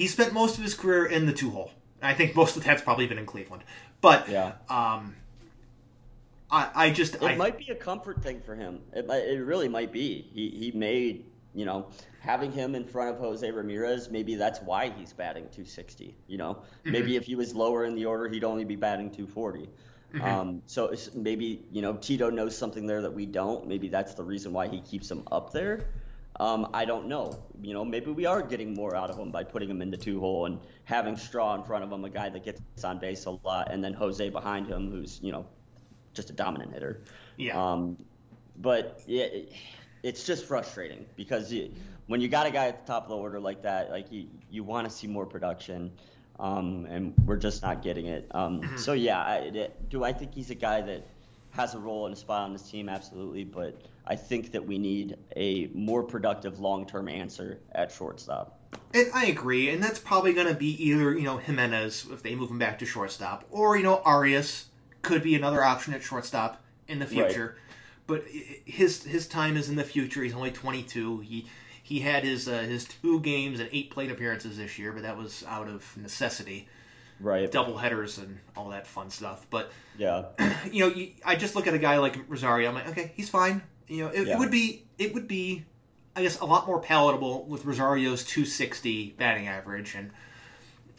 Speaker 1: he spent most of his career in the two hole. I think most of that's probably been in Cleveland. But yeah. Um, I, I just
Speaker 2: it
Speaker 1: I,
Speaker 2: might be a comfort thing for him. It might, it really might be. He he made you know having him in front of Jose Ramirez. Maybe that's why he's batting 260. You know, mm-hmm. maybe if he was lower in the order, he'd only be batting 240. Mm-hmm. Um, so maybe you know Tito knows something there that we don't. Maybe that's the reason why he keeps him up there. Um, I don't know. You know, maybe we are getting more out of him by putting him in the two hole and having Straw in front of him, a guy that gets on base a lot, and then Jose behind him, who's you know just a dominant hitter. Yeah. Um, but yeah, it's just frustrating because you, when you got a guy at the top of the order like that, like you you want to see more production. Um, and we're just not getting it. Um, mm-hmm. so yeah, I, do I think he's a guy that has a role and a spot on this team? Absolutely, but I think that we need a more productive long term answer at shortstop.
Speaker 1: And I agree, and that's probably going to be either you know Gimenez if they move him back to shortstop, or you know Arias could be another option at shortstop in the future. Right. But his his time is in the future. He's only 22. He he had his uh, his two games and eight plate appearances this year, but that was out of necessity.
Speaker 2: Right.
Speaker 1: Double headers and all that fun stuff. But
Speaker 2: yeah, <clears throat>
Speaker 1: you know, I just look at a guy like Rosario. I'm like, okay, he's fine. You know, it, yeah. it would be it would be, I guess, a lot more palatable with Rosario's 260 batting average and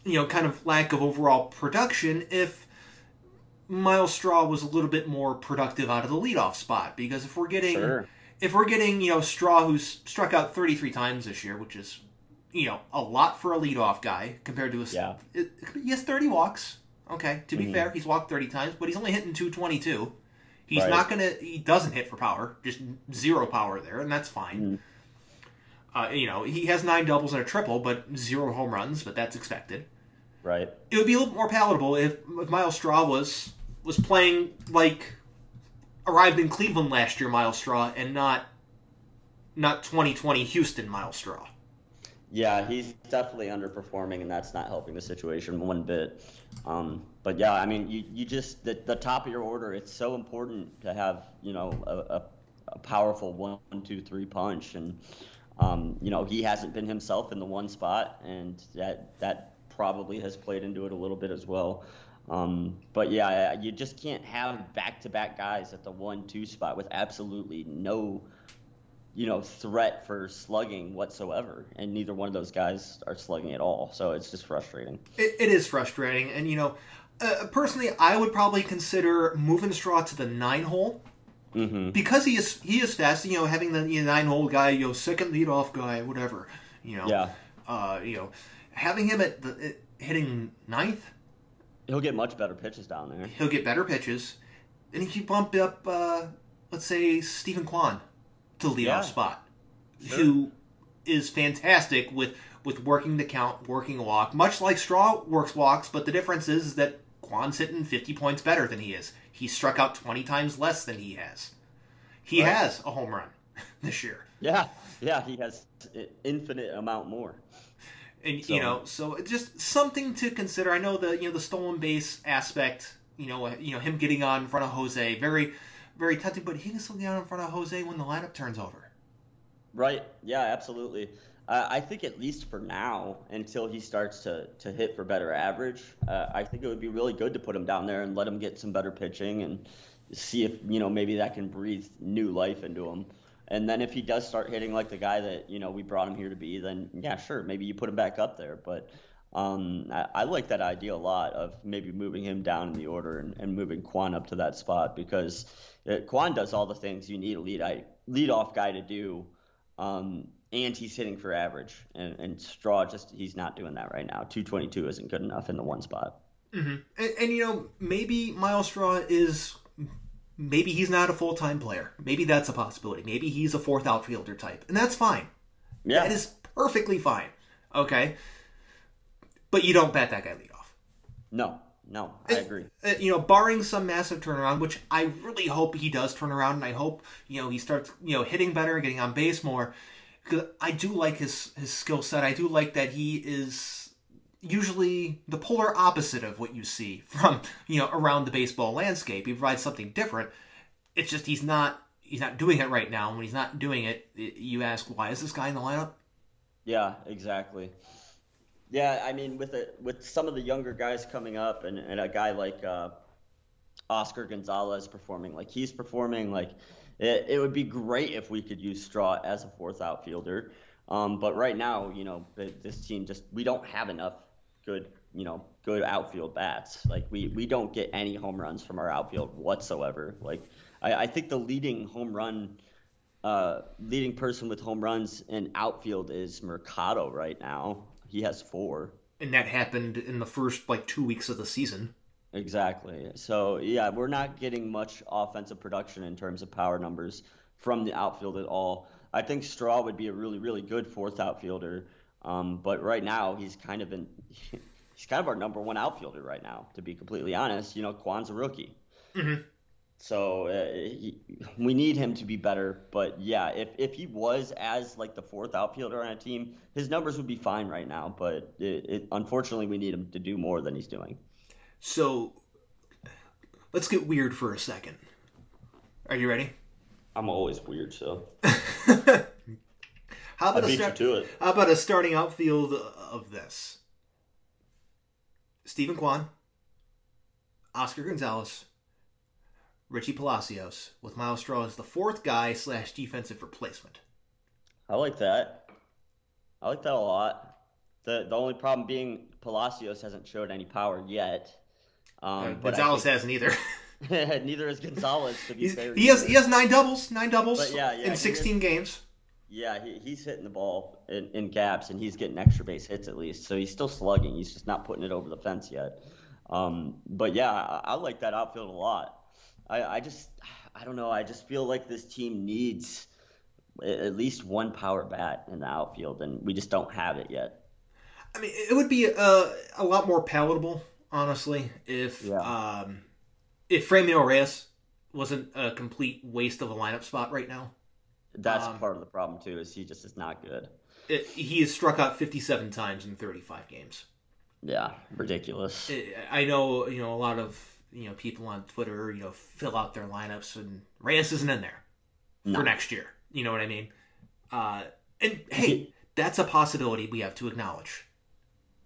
Speaker 1: you know, kind of lack of overall production if Myles Straw was a little bit more productive out of the leadoff spot. Because if we're getting sure. If we're getting you know Straw who's struck out 33 times this year, which is you know a lot for a leadoff guy compared to a
Speaker 2: yeah.
Speaker 1: It, he has 30 walks. Okay, to be mm-hmm. fair, he's walked 30 times, but he's only hitting 222. He's right. not gonna. He doesn't hit for power, just zero power there, and that's fine. Mm. Uh, you know, he has nine doubles and a triple, but zero home runs, but that's expected.
Speaker 2: Right.
Speaker 1: It would be a little more palatable if, if Myles Straw was was playing like arrived in Cleveland last year, Myles Straw, and not not 2020 Houston Myles Straw.
Speaker 2: Yeah, he's definitely underperforming, and that's not helping the situation one bit. Um, but yeah, I mean, you, you just the, the top of your order. It's so important to have you know a, a, a powerful one, two, three punch, and um, you know he hasn't been himself in the one spot, and that that probably has played into it a little bit as well. Um, but yeah, you just can't have back-to-back guys at the one-two spot with absolutely no you know, threat for slugging whatsoever, and neither one of those guys are slugging at all. So it's just frustrating.
Speaker 1: it, it is frustrating, and you know, uh, personally, I would probably consider moving Straw to the nine hole.
Speaker 2: Mm-hmm.
Speaker 1: Because he is he is fast, you know, having the you know, nine hole guy, you know, second lead off guy, whatever, you know,
Speaker 2: yeah,
Speaker 1: uh, you know, having him at the hitting ninth,
Speaker 2: he'll get much better pitches down there.
Speaker 1: He'll get better pitches, and he can bump up, uh, let's say, Steven Kwan to lead yeah. spot, sure. who is fantastic with with working the count, working a walk, much like Straw works walks, but the difference is, is that Kwan's hitting 50 points better than he is. He struck out 20 times less than he has. He right. has a home run <laughs> this year.
Speaker 2: Yeah, yeah, he has infinite amount more.
Speaker 1: And so. you know, so just something to consider. I know the you know the stolen base aspect. You know, you know him getting on in front of Jose, very very tempting, but he can still get on in front of Jose when the lineup turns over.
Speaker 2: Right. Yeah, absolutely. Uh, I think at least for now, until he starts to, to hit for better average, uh, I think it would be really good to put him down there and let him get some better pitching and see if you know maybe that can breathe new life into him. And then if he does start hitting like the guy that you know we brought him here to be, then yeah, sure, maybe you put him back up there. But um, I, I, like that idea a lot of maybe moving him down in the order and, and moving Kwan up to that spot because uh, Kwan does all the things you need a lead lead off guy to do, um, and he's hitting for average. And, and, Straw just he's not doing that right now. Two twenty two isn't good enough in the one spot.
Speaker 1: Mm-hmm. And, and you know maybe Myles Straw is maybe he's not a full time player. Maybe that's a possibility. Maybe he's a fourth outfielder type, and that's fine.
Speaker 2: Yeah,
Speaker 1: that is perfectly fine. Okay, but you don't bet that guy lead off.
Speaker 2: No, no, I agree.
Speaker 1: Uh, you know, barring some massive turnaround, which I really hope he does turn around, and I hope you know he starts you know hitting better, getting on base more. Because I do like his his skill set. I do like that he is usually the polar opposite of what you see from you know around the baseball landscape. He provides something different. It's just he's not he's not doing it right now. And when he's not doing it, you ask why is this guy in the lineup?
Speaker 2: Yeah, exactly. Yeah, I mean, with it, with some of the younger guys coming up, and, and a guy like uh, Oscar Gonzalez performing like he's performing, like it, it would be great if we could use Straw as a fourth outfielder. Um, but right now, you know, this team just we don't have enough good, you know, good outfield bats. Like we we don't get any home runs from our outfield whatsoever. Like I, I think the leading home run. Uh, leading person with home runs in outfield is Mercado right now. He has four.
Speaker 1: And that happened in the first like two weeks of the season.
Speaker 2: Exactly. So yeah, we're not getting much offensive production in terms of power numbers from the outfield at all. I think Straw would be a really, really good fourth outfielder. Um, but right now he's kind of in <laughs> he's kind of our number one outfielder right now, to be completely honest. You know, Kwan's a rookie.
Speaker 1: Mm-hmm.
Speaker 2: So uh, he, we need him to be better. But yeah, if, if he was as like the fourth outfielder on a team, his numbers would be fine right now. But it, it, unfortunately, we need him to do more than he's doing.
Speaker 1: So let's get weird for a second. Are you ready?
Speaker 2: I'm always weird, so. <laughs>
Speaker 1: how about a start, How about a starting outfield of this? Steven Kwan, Oscar Gonzalez, Richie Palacios, with Myles Straw as the fourth guy slash defensive replacement.
Speaker 2: I like that. I like that a lot. The the only problem being Palacios hasn't showed any power yet.
Speaker 1: Um, uh, Gonzalez think, hasn't either. <laughs> <laughs>
Speaker 2: neither has Gonzalez. To be fair,
Speaker 1: he has he has nine doubles, nine doubles yeah, yeah, in sixteen is, games.
Speaker 2: Yeah, he, he's hitting the ball in, in gaps and he's getting extra base hits at least. So he's still slugging. He's just not putting it over the fence yet. Um, but yeah, I, I like that outfield a lot. I, I just, I don't know. I just feel like this team needs at least one power bat in the outfield, and we just don't have it yet.
Speaker 1: I mean, it would be a, a lot more palatable, honestly, if yeah. um, if Franmil Reyes wasn't a complete waste of a lineup spot right now.
Speaker 2: That's um, part of the problem too. Is he just is not good.
Speaker 1: It, he has struck out 57 times in 35 games.
Speaker 2: Yeah, ridiculous.
Speaker 1: I know, you know, a lot of you know people on Twitter, you know, fill out their lineups, and Reyes isn't in there no. for next year. You know what I mean? Uh, and hey, that's a possibility we have to acknowledge.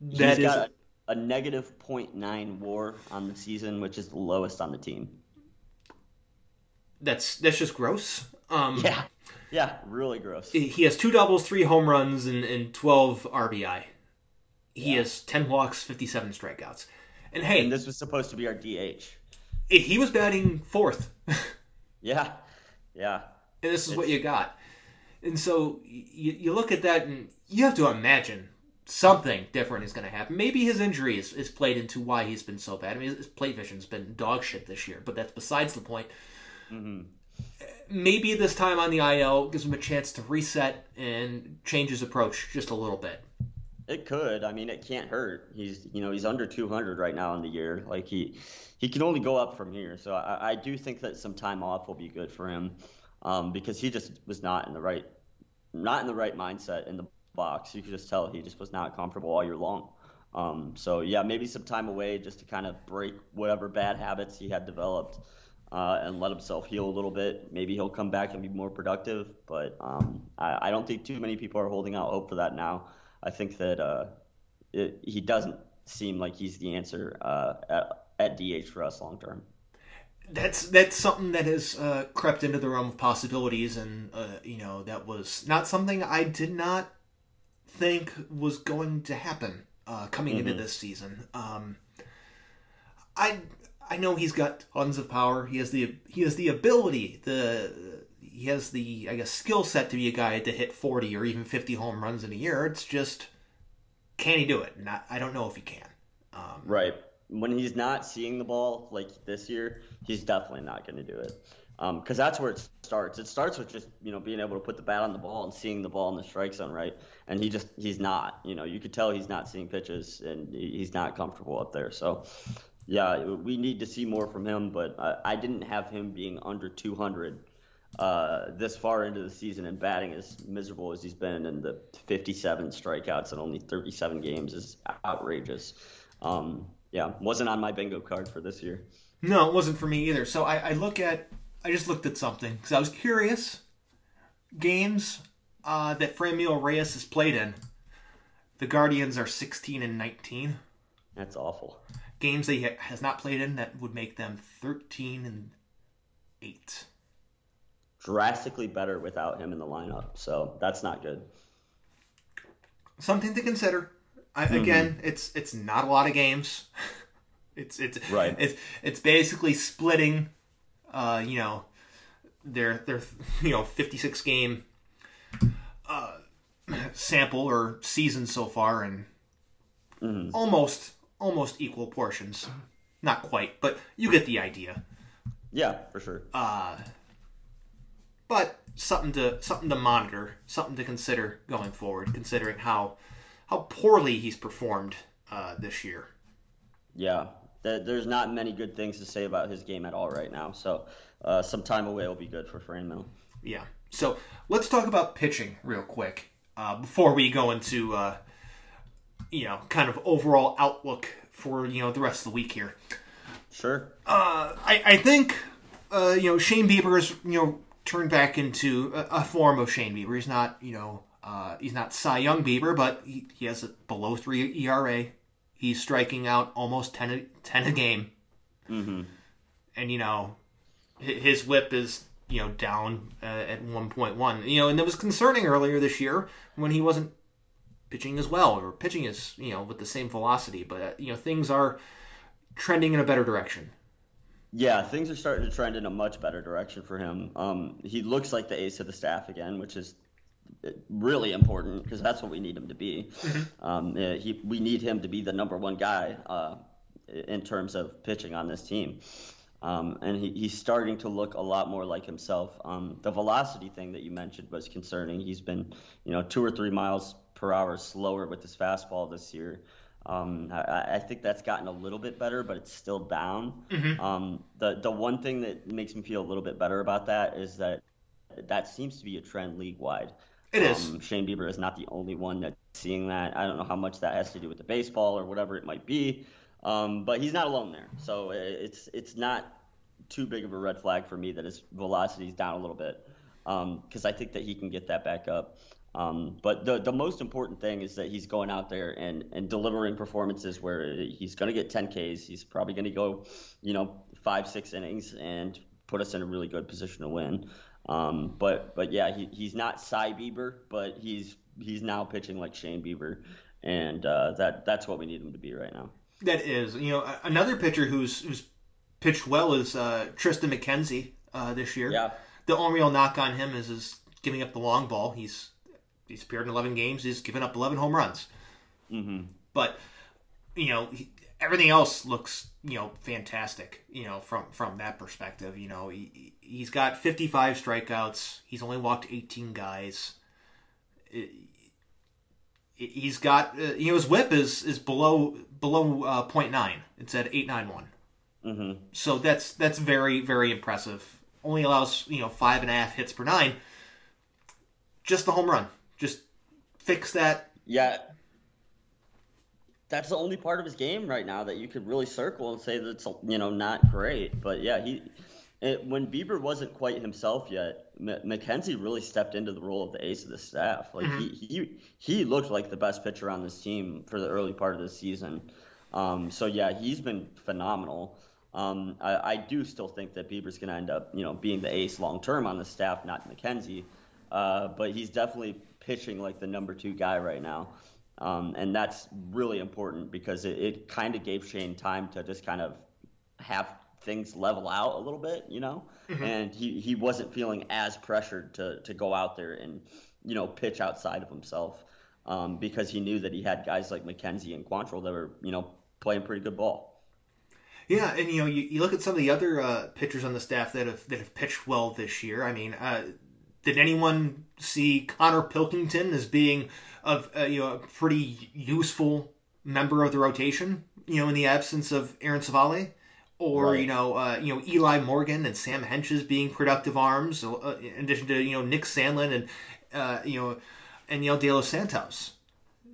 Speaker 2: That is a, a negative 0.9 WAR on the season, which is the lowest on the team.
Speaker 1: That's that's just gross. Um, <laughs>
Speaker 2: yeah, yeah, really gross.
Speaker 1: He has two doubles, three home runs, and, and 12 RBI. He yeah. has 10 walks, 57 strikeouts. And hey,
Speaker 2: and this was supposed to be our DH.
Speaker 1: He was batting fourth. <laughs>
Speaker 2: yeah, yeah.
Speaker 1: And this is it's... what you got. And so you, you look at that and you have to imagine something different is going to happen. Maybe his injury is, is played into why he's been so bad. I mean, his plate vision's been dog shit this year, but that's besides the point. Mm-hmm. Maybe this time on the IL gives him a chance to reset and change his approach just a little bit.
Speaker 2: It could. I mean, it can't hurt. He's, you know, he's under 200 right now in the year. Like he, he can only go up from here. So I, I do think that some time off will be good for him, um, because he just was not in the right, not in the right mindset in the box. You could just tell he just was not comfortable all year long. Um, so yeah, maybe some time away just to kind of break whatever bad habits he had developed. Uh, and let himself heal a little bit. Maybe he'll come back and be more productive, but um, I, I, don't think too many people are holding out hope for that now. I think that uh, it, he doesn't seem like he's the answer uh, at, at, DH for us long term.
Speaker 1: That's that's something that has uh, crept into the realm of possibilities, and uh, you know that was not something I did not think was going to happen uh, coming mm-hmm. into this season. Um, I I know he's got tons of power. He has the he has the ability, the he has the I guess skill set to be a guy to hit 40 or even 50 home runs in a year. It's just can he do it? Not I don't know if he can.
Speaker 2: Um, right. When he's not seeing the ball like this year, he's definitely not going to do it. Because um, that's where it starts. It starts with just you know being able to put the bat on the ball and seeing the ball in the strike zone, right? And he just he's not. You know, you could tell he's not seeing pitches and he's not comfortable up there. So yeah, we need to see more from him. But I, I didn't have him being under 200 uh, this far into the season and batting as miserable as he's been, and the 57 strikeouts in only 37 games is outrageous. Um, yeah, wasn't on my bingo card for this year.
Speaker 1: No, it wasn't for me either. So I, I look at, I just looked at something because I was curious. Games uh, that Franmil Reyes has played in, the Guardians are 16 and 19.
Speaker 2: That's awful.
Speaker 1: Games that he has not played in that would make them 13 and 8
Speaker 2: drastically better without him in the lineup. So that's not good.
Speaker 1: Something to consider. I, mm-hmm. Again, it's it's not a lot of games. <laughs> it's it's right. It's it's basically splitting. Uh, you know, their their you know fifty six game uh, <clears throat> sample or season so far, and mm-hmm. almost almost equal portions. Not quite, but you get the idea.
Speaker 2: Yeah, for sure.
Speaker 1: Uh, but something to something to monitor, something to consider going forward, considering how how poorly he's performed uh, this year.
Speaker 2: Yeah, there's not many good things to say about his game at all right now. So uh, some time away will be good for Franmil.
Speaker 1: Yeah. So let's talk about pitching real quick uh, before we go into uh, you know kind of overall outlook for you know the rest of the week here.
Speaker 2: Sure.
Speaker 1: Uh, I I think uh, you know Shane Bieber is you know turned back into a, a form of Shane Bieber. He's not you know uh, he's not Cy Young Bieber, but he, he has a below three ERA. He's striking out almost 10 a, 10 a game.
Speaker 2: Mm-hmm.
Speaker 1: And, you know, his whip is, you know, down uh, at 1.1. You know, and it was concerning earlier this year when he wasn't pitching as well or pitching as, you know, with the same velocity. But, you know, things are trending in a better direction.
Speaker 2: Yeah, things are starting to trend in a much better direction for him. Um, he looks like the ace of the staff again, which is really important because that's what we need him to be.
Speaker 1: Mm-hmm.
Speaker 2: Um, he, we need him to be the number one guy uh, in terms of pitching on this team. Um, and he, he's starting to look a lot more like himself. Um, the velocity thing that you mentioned was concerning. He's been, you know, two or three miles per hour slower with his fastball this year. Um, I, I, think that's gotten a little bit better, but it's still down.
Speaker 1: Mm-hmm.
Speaker 2: Um, the the one thing that makes me feel a little bit better about that is that that seems to be a trend league wide.
Speaker 1: It is.
Speaker 2: Um, Shane Bieber is not the only one that's seeing that. I don't know how much that has to do with the baseball or whatever it might be, um, but he's not alone there. So it's it's not too big of a red flag for me that his velocity is down a little bit because um, I think that he can get that back up. Um, but the the most important thing is that he's going out there and, and delivering performances where he's going to get 10 Ks. He's probably going to go, you know, five six innings and put us in a really good position to win. Um, but but yeah, he, he's not Cy Bieber, but he's he's now pitching like Shane Bieber, and uh, that that's what we need him to be right now.
Speaker 1: That is, you know, another pitcher who's who's pitched well is uh, Triston McKenzie uh, this year.
Speaker 2: Yeah.
Speaker 1: The only real knock on him is is giving up the long ball. He's he's appeared in 11 games. He's given up 11 home runs.
Speaker 2: Mm-hmm.
Speaker 1: But you know, he, everything else looks you know fantastic. You know, from from that perspective, you know, he he's got 55 strikeouts. He's only walked 18 guys. It, he's got uh, you know his WHIP is is below below uh, 0.9. It's at 891.
Speaker 2: Mm-hmm.
Speaker 1: So that's that's very very impressive. Only allows you know five and a half hits per nine. Just the home run. Fix that.
Speaker 2: Yeah, that's the only part of his game right now that you could really circle and say that's you know not great. But yeah, he it, when Bieber wasn't quite himself yet, M- McKenzie really stepped into the role of the ace of the staff. Like mm-hmm. he, he he looked like the best pitcher on this team for the early part of the season. Um, so yeah, he's been phenomenal. Um, I, I, do still think that Bieber's going to end up, you know, being the ace long term on the staff, not McKenzie. Uh, but he's definitely pitching like the number two guy right now. Um, and that's really important because it, it kind of gave Shane time to just kind of have things level out a little bit, you know,
Speaker 1: mm-hmm.
Speaker 2: and he, he wasn't feeling as pressured to, to go out there and, you know, pitch outside of himself um, because he knew that he had guys like McKenzie and Quantrill that were, you know, playing pretty good ball.
Speaker 1: Yeah, and you know, you, you look at some of the other uh, pitchers on the staff that have that have pitched well this year. I mean, uh, did anyone see Connor Pilkington as being of uh, you know a pretty useful member of the rotation? You know, in the absence of Aaron Civale, or right. you know, uh, you know Eli Morgan and Sam Hentges being productive arms, uh, in addition to you know Nick Sandlin and uh, you know and De Los Santos.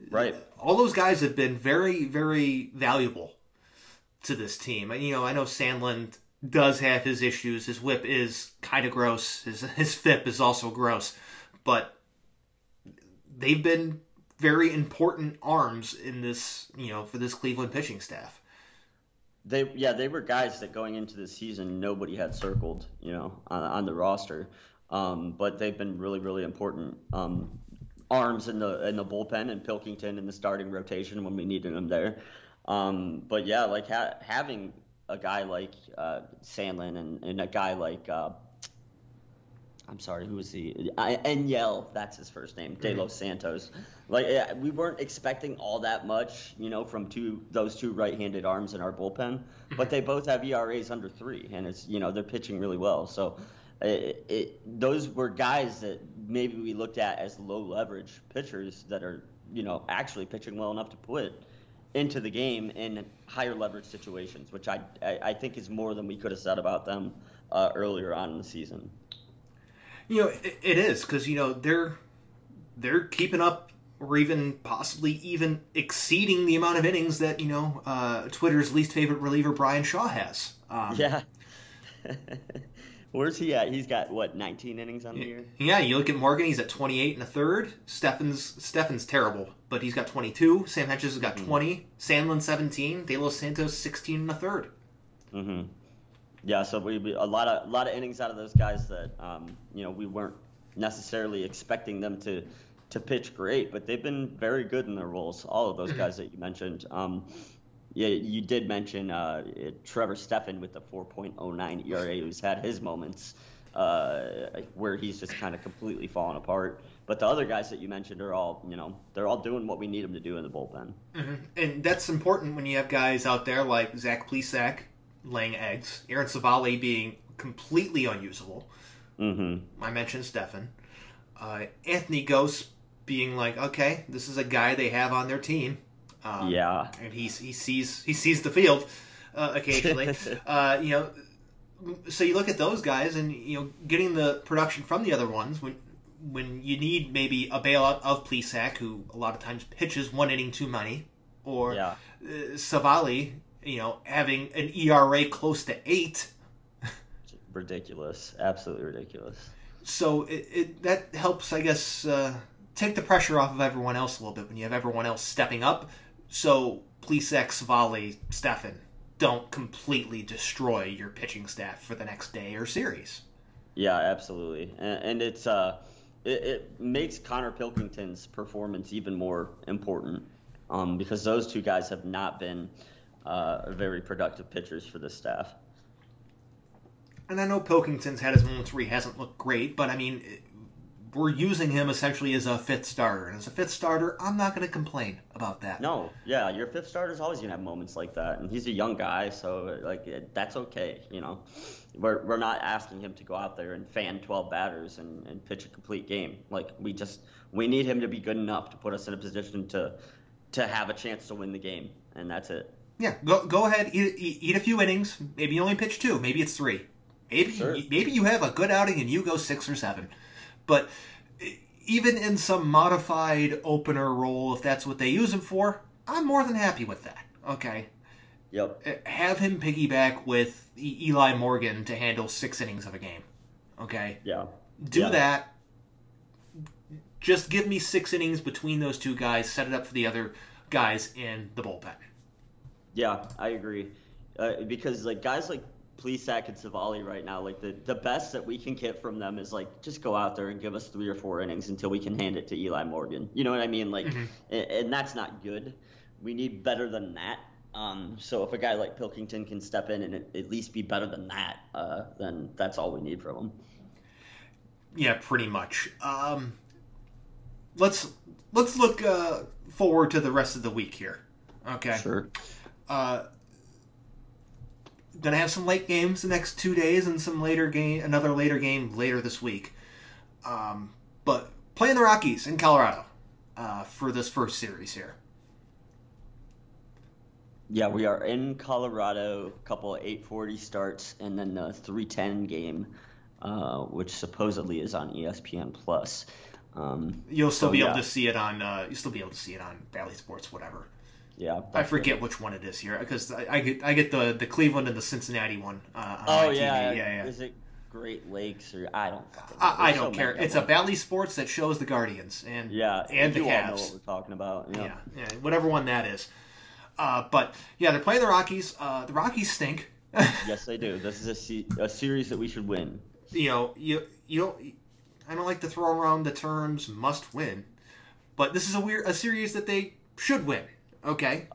Speaker 2: Right.
Speaker 1: All those guys have been very, very valuable to this team. And You know, I know Sandlin does have his issues. His whip is kind of gross. His <laughs> his FIP is also gross, but they've been very important arms in this, you know, for this Cleveland pitching staff.
Speaker 2: They yeah, they were guys that going into the season nobody had circled, you know, on, on the roster. Um, but they've been really really important um, arms in the in the bullpen and Pilkington in the starting rotation when we needed them there. Um, but yeah, like ha- having a guy like uh, Sandlin and, and, a guy like uh, I'm sorry, who was he? Enyel, that's his first name, De Los mm-hmm. Santos. Like yeah, we weren't expecting all that much, you know, from two those two right-handed arms in our bullpen, but they both have ERAs under three, and it's you know they're pitching really well. So. It, it, those were guys that maybe we looked at as low leverage pitchers that are, you know, actually pitching well enough to put into the game in higher leverage situations, which I, I, I think is more than we could have said about them uh, earlier on in the season.
Speaker 1: You know, it, it is because you know they're they're keeping up or even possibly even exceeding the amount of innings that you know uh, Twitter's least favorite reliever Brian Shaw has.
Speaker 2: Um, yeah. <laughs> Where's he at? He's got what 19 innings on the year.
Speaker 1: Yeah, you look at Morgan. He's at 28 and a third. Stephan's Stephan's terrible, but he's got 22. Sam Hentges has got mm-hmm. 20. Sandlin 17. De Los Santos 16 and a third.
Speaker 2: Mm-hmm. Yeah, so we a lot of a lot of innings out of those guys that um, you know we weren't necessarily expecting them to to pitch great, but they've been very good in their roles. All of those mm-hmm. guys that you mentioned. Um, yeah, you did mention uh, Trevor Stephan with the 4.09 ERA, who's had his moments uh, where he's just kind of completely fallen apart. But the other guys that you mentioned are all, you know, they're all doing what we need them to do in the bullpen.
Speaker 1: Mm-hmm. And that's important when you have guys out there like Zach Plesac laying eggs, Aaron Civale being completely unusable.
Speaker 2: Mm-hmm.
Speaker 1: I mentioned Stephan. Uh, Anthony Gose being like, okay, this is a guy they have on their team.
Speaker 2: Um, yeah,
Speaker 1: and he he sees he sees the field uh, occasionally. <laughs> uh, you know, so you look at those guys, and you know, getting the production from the other ones when when you need maybe a bailout of Plesac, who a lot of times pitches one inning too many, or yeah. uh, Civale, you know, having an ERA close to eight. <laughs>
Speaker 2: ridiculous, absolutely ridiculous.
Speaker 1: So it, it that helps, I guess, uh, take the pressure off of everyone else a little bit when you have everyone else stepping up so Plesac, Civale, Stephan don't completely destroy your pitching staff for the next day or series.
Speaker 2: Yeah, absolutely, and, and it's uh, it, it, makes Connor Pilkington's performance even more important um, because those two guys have not been uh, very productive pitchers for the staff.
Speaker 1: And I know Pilkington's had his moments where he hasn't looked great, but I mean, we're using him essentially as a fifth starter. And as a fifth starter, I'm not going to complain about that.
Speaker 2: No, yeah, your fifth starter is always going to have moments like that. And he's a young guy, so like that's okay. You know, we're, we're not asking him to go out there and fan 12 batters and, and pitch a complete game. Like we just we need him to be good enough to put us in a position to to have a chance to win the game, and that's it.
Speaker 1: Yeah, go go ahead, eat, eat, eat a few innings. Maybe you only pitch two. Maybe it's three. Maybe sure. maybe you have a good outing and you go six or seven. But even in some modified opener role, if that's what they use him for, I'm more than happy with that. Okay.
Speaker 2: Yep.
Speaker 1: Uh, have him piggyback with Eli Morgan to handle six innings of a game. Okay.
Speaker 2: Yeah.
Speaker 1: Do
Speaker 2: yeah.
Speaker 1: that. Just give me six innings between those two guys. Set it up for the other guys in the bullpen.
Speaker 2: Yeah, I agree. Uh, because like guys like Plesac and Civale right now, like the, the best that we can get from them is like just go out there and give us three or four innings until we can hand it to Eli Morgan. You know what I mean? Like, mm-hmm. and, and, that's not good. We need better than that. Um, so if a guy like Pilkington can step in and at least be better than that, uh, then that's all we need from him.
Speaker 1: Yeah, pretty much. Um, let's let's look uh, forward to the rest of the week here. Okay.
Speaker 2: Sure.
Speaker 1: Uh, gonna have some late games the next two days and some later game, another later game later this week. Um, but playing the Rockies in Colorado uh, for this first series here.
Speaker 2: Yeah, we are in Colorado. A couple 8:40 starts, and then the 3:10 game, uh, which supposedly is on ESPN Plus. Um,
Speaker 1: you'll still so, be yeah. able to see it on. Uh, you'll still be able to see it on Bally Sports, whatever.
Speaker 2: Yeah,
Speaker 1: I forget which one it is here because I, I, get I get the the Cleveland and the Cincinnati one. Uh, on
Speaker 2: oh yeah. yeah, yeah. Is it Great Lakes or I don't.
Speaker 1: I, I, don't care. It's a Bally Sports that shows the Guardians and
Speaker 2: yeah,
Speaker 1: and the Cavs.
Speaker 2: know what we're talking about.
Speaker 1: Yeah, yeah, yeah whatever one that is. Uh, but yeah, they're playing the Rockies. Uh, the Rockies stink. <laughs>
Speaker 2: yes, they do. This is a, se- a series that we should win.
Speaker 1: You know, you you don't. I don't like to throw around the terms "must win," but this is a weird a series that they should win. Okay.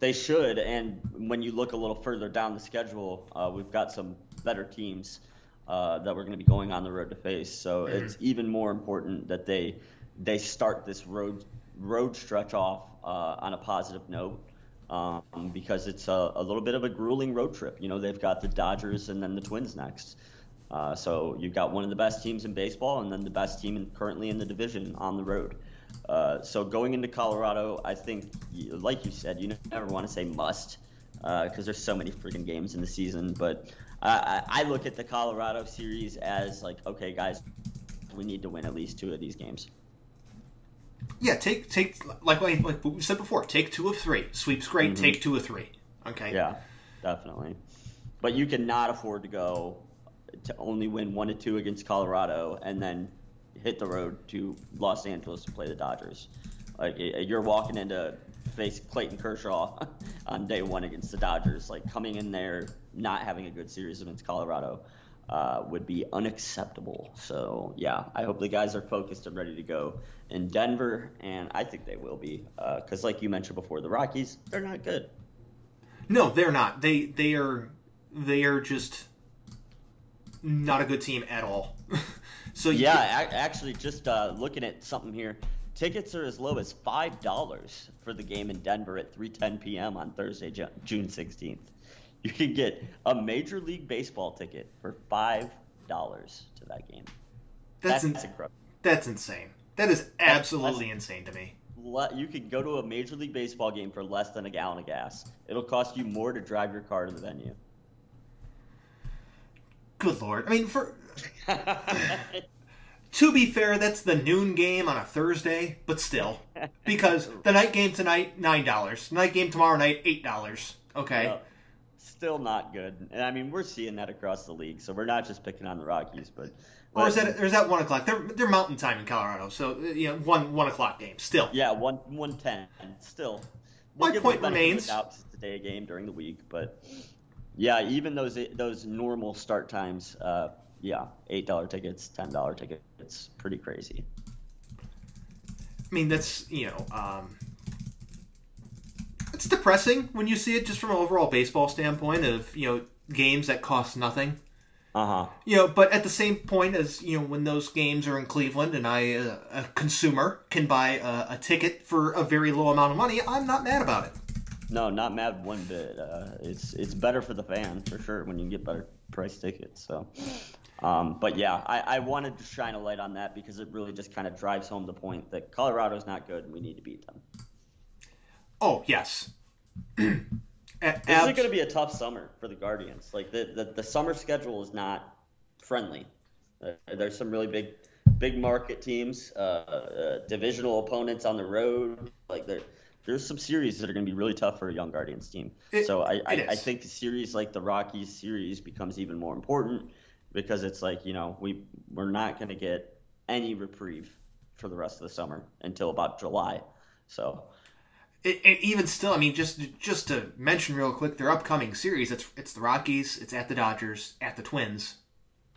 Speaker 2: They should, and when you look a little further down the schedule, uh, we've got some better teams uh, that we're going to be going on the road to face. So mm-hmm. it's even more important that they they start this road road stretch off uh, on a positive note. Um, because it's a, a, little bit of a grueling road trip. You know, they've got the Dodgers and then the Twins next. Uh, so you've got one of the best teams in baseball and then the best team in, currently in the division on the road. Uh, so going into Colorado, I think, like you said, you never want to say must because uh, there's so many freaking games in the season. But I, I look at the Colorado series as like, okay, guys, we need to win at least two of these games.
Speaker 1: Yeah, take take like like, we said before, take two of three. Sweeps great. Mm-hmm. Take two of three. Okay.
Speaker 2: Yeah, definitely. But you cannot afford to go to only win one to two against Colorado and then hit the road to Los Angeles to play the Dodgers. Like you're walking into face Clayton Kershaw <laughs> on day one against the Dodgers. Like coming in there not having a good series against Colorado uh, would be unacceptable. So yeah, I hope the guys are focused and ready to go in Denver, and I think they will be because, uh, like you mentioned before, the Rockies they're not good.
Speaker 1: No, they're not. They they are they are just not a good team at all. <laughs>
Speaker 2: so yeah, actually, just uh, looking at something here, tickets are as low as five dollars for the game in Denver at 3:10 p.m. on Thursday, June 16th. You can get a Major League Baseball ticket for five dollars to that game.
Speaker 1: That's, that's in- incredible. That's insane. That is absolutely that's, insane to me.
Speaker 2: You can go to a Major League Baseball game for less than a gallon of gas. It'll cost you more to drive your car to the venue.
Speaker 1: Good lord! I mean, for <laughs> to be fair, that's the noon game on a Thursday, but still, because the night game tonight nine dollars, night game tomorrow night eight dollars. Okay. Yeah.
Speaker 2: Still not good, and I mean we're seeing that across the league. So we're not just picking on the Rockies, but
Speaker 1: or is that there's that one o'clock? They're they're Mountain Time in Colorado, so you know one one o'clock game still.
Speaker 2: Yeah, one one ten still.
Speaker 1: We'll My point remains.
Speaker 2: It's a day game during the week, but yeah, even those those normal start times, uh, yeah, eight dollar tickets, ten dollar tickets, it's pretty crazy.
Speaker 1: I mean, that's you know, um, it's depressing when you see it just from an overall baseball standpoint of you know games that cost nothing.
Speaker 2: Uh huh.
Speaker 1: You know, but at the same point as you know, when those games are in Cleveland and I, uh, a consumer, can buy a, a ticket for a very low amount of money, I'm not mad about it.
Speaker 2: No, not mad one bit. Uh, it's it's better for the fan for sure when you get better price tickets. So, um, but yeah, I, I wanted to shine a light on that because it really just kind of drives home the point that Colorado's not good and we need to beat them.
Speaker 1: Oh yes. <clears throat>
Speaker 2: this is going to be a tough summer for the Guardians. Like the, the, the summer schedule is not friendly. Uh, there's some really big big market teams, uh, uh, divisional opponents on the road. Like they're there's some series that are going to be really tough for a young Guardians team. It, so I, I, I, think a series like the Rockies series becomes even more important because it's like you know we we're not going to get any reprieve for the rest of the summer until about July. So.
Speaker 1: It, it, even still, I mean, just just to mention real quick, their upcoming series it's it's the Rockies, it's at the Dodgers, at the Twins,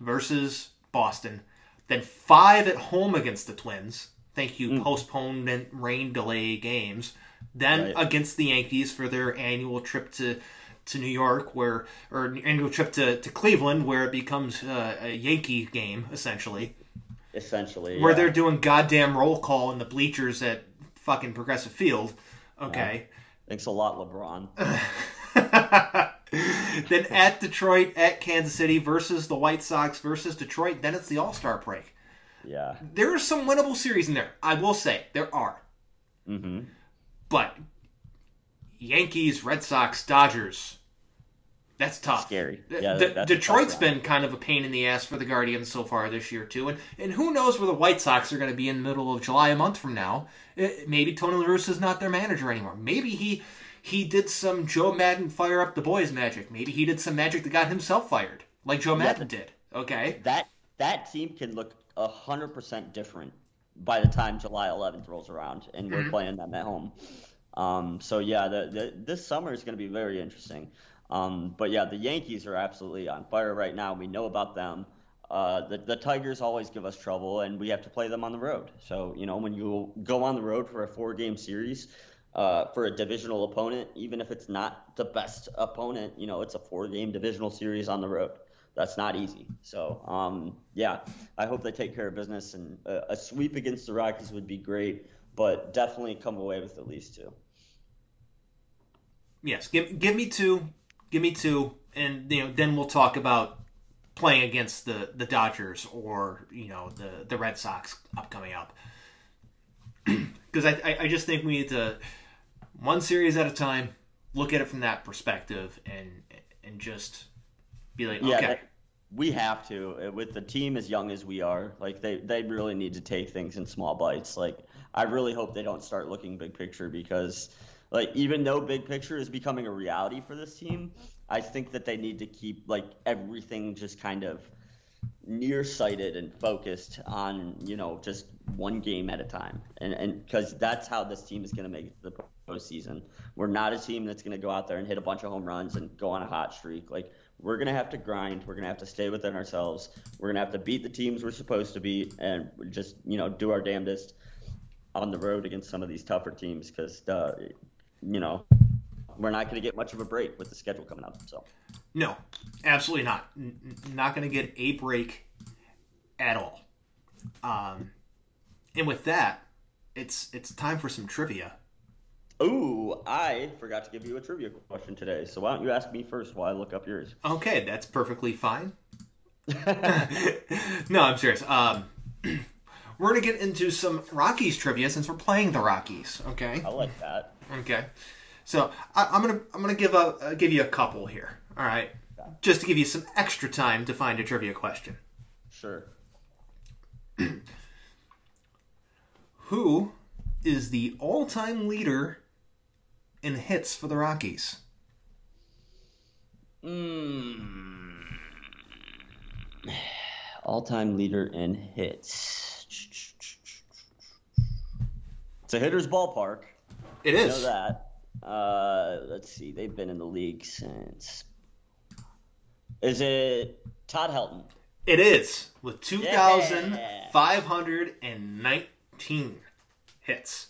Speaker 1: versus Boston, then five at home against the Twins. Thank you, mm. postponement, rain delay games then right. against the Yankees for their annual trip to to New York, where or annual trip to, to Cleveland, where it becomes uh, a Yankee game essentially.
Speaker 2: Essentially,
Speaker 1: where yeah. they're doing goddamn roll call in the bleachers at fucking Progressive Field. Okay. Yeah.
Speaker 2: Thanks a lot, LeBron. <laughs>
Speaker 1: then at Detroit, at Kansas City versus the White Sox versus Detroit. Then it's the All Star break.
Speaker 2: Yeah.
Speaker 1: There are some winnable series in there. I will say there are.
Speaker 2: Mm-hmm.
Speaker 1: But Yankees, Red Sox, Dodgers. That's tough.
Speaker 2: Scary.
Speaker 1: Yeah, D- Detroit's been kind of a pain in the ass for the Guardians so far this year too, and and who knows where the White Sox are going to be in the middle of July, a month from now. Uh, maybe Tony La Russa is not their manager anymore. Maybe he he did some Joe Maddon fire up the boys magic. Maybe he did some magic that got himself fired, like Joe Maddon yeah, did. Okay.
Speaker 2: That that team can look hundred percent different by the time July 11th rolls around and we're mm-hmm. playing them at home. Um, so yeah, the, the, this summer is going to be very interesting. Um, but yeah, the Yankees are absolutely on fire right now. We know about them. Uh, the, the Tigers always give us trouble, and we have to play them on the road. So you know, when you go on the road for a four-game series uh, for a divisional opponent, even if it's not the best opponent, you know, it's a four-game divisional series on the road that's not easy. So um, yeah, I hope they take care of business, and a, a, sweep against the Rockies would be great, but definitely come away with at least two.
Speaker 1: Yes, give give me two, give me two, and you know then we'll talk about playing against the the Dodgers or you know the the Red Sox upcoming up. <clears throat> because I, I, I just think we need to one series at a time look at it from that perspective and and just be like okay. Yeah,
Speaker 2: we have to uh, with the team as young as we are. Like they they really need to take things in small bites. Like I really hope they don't start looking big picture because like even though big picture is becoming a reality for this team, I think that they need to keep like everything just kind of nearsighted and focused on you know just one game at a time, and and because that's how this team is going to make the postseason. We're not a team that's going to go out there and hit a bunch of home runs and go on a hot streak. Like we're going to have to grind. We're going to have to stay within ourselves. We're going to have to beat the teams we're supposed to beat, and just you know do our damnedest on the road against some of these tougher teams because uh, you know we're not going to get much of a break with the schedule coming up. So,
Speaker 1: no, absolutely not. N- not going to get a break at all. Um, and with that, it's it's time for some trivia.
Speaker 2: Ooh, I forgot to give you a trivia question today. So why don't you ask me first while I look up yours?
Speaker 1: Okay, that's perfectly fine. <laughs> <laughs> no, I'm serious. Um, <clears throat> we're gonna get into some Rockies trivia since we're playing the Rockies. Okay.
Speaker 2: I like that.
Speaker 1: Okay. So I, am gonna I'm gonna give a uh, give you a couple here. All right, just to give you some extra time to find a trivia question.
Speaker 2: Sure. <clears throat>
Speaker 1: Who is the all-time leader in hits for the Rockies?
Speaker 2: Mm. <sighs> All-time leader in hits. It's a hitter's ballpark.
Speaker 1: It is.
Speaker 2: I know that. Uh, let's see. They've been in the league since. Is it Todd Helton?
Speaker 1: It is with 2,519 yeah. hits.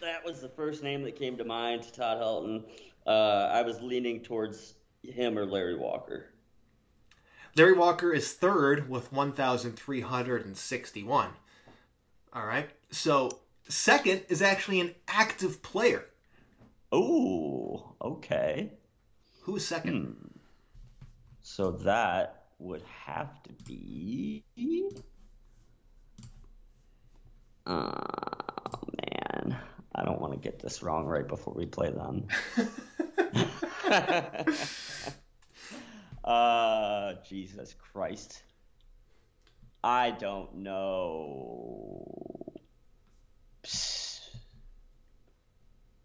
Speaker 2: That was the first name that came to mind, Todd Helton. Uh, I was leaning towards him or Larry Walker.
Speaker 1: Larry Walker is third with 1,361. All right. So, second is actually an active player.
Speaker 2: Oh, okay.
Speaker 1: Who's second? Hmm.
Speaker 2: So that would have to be. Oh man, I don't want to get this wrong right before we play them. <laughs> <laughs> uh, Jesus Christ. I don't know.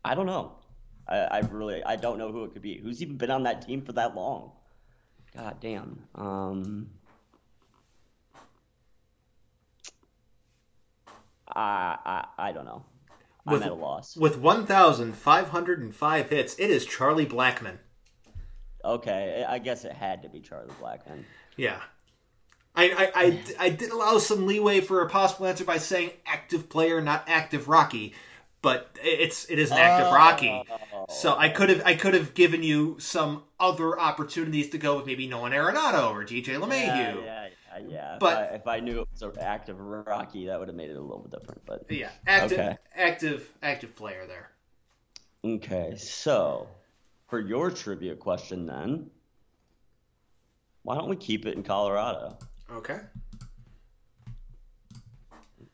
Speaker 2: I don't know. I, I really I don't know who it could be. Who's even been on that team for that long? God damn. Um, I, I I don't know.
Speaker 1: With,
Speaker 2: I'm at a loss.
Speaker 1: With 1,505 hits, it is Charlie Blackmon.
Speaker 2: Okay, I guess it had to be Charlie Blackmon.
Speaker 1: Yeah. I, I, I, I did allow some leeway for a possible answer by saying active player, not active Rocky but it's it is an active Rocky. Oh. So I could have I could have given you some other opportunities to go with maybe Nolan Arenado or DJ LeMahieu.
Speaker 2: Yeah, yeah, yeah. But if I, if I, knew it was an active Rocky, that would have made it a little bit different. But
Speaker 1: yeah, active, okay. active, active player there.
Speaker 2: Okay, so for your trivia question, then, why don't we keep it in Colorado?
Speaker 1: Okay.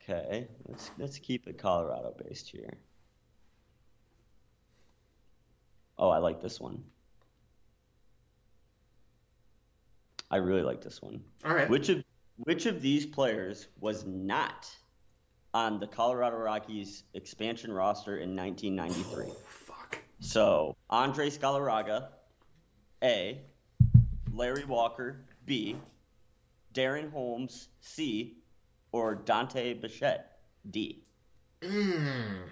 Speaker 2: Okay, let's let's keep it Colorado based here. Oh, I like this one. I really like this one.
Speaker 1: All right.
Speaker 2: Which of which of these players was not on the Colorado Rockies expansion roster in 1993? Oh,
Speaker 1: fuck.
Speaker 2: So, Andres Galarraga, A, Larry Walker, B, Darren Holmes, C, or Dante Bichette? D.
Speaker 1: Mm.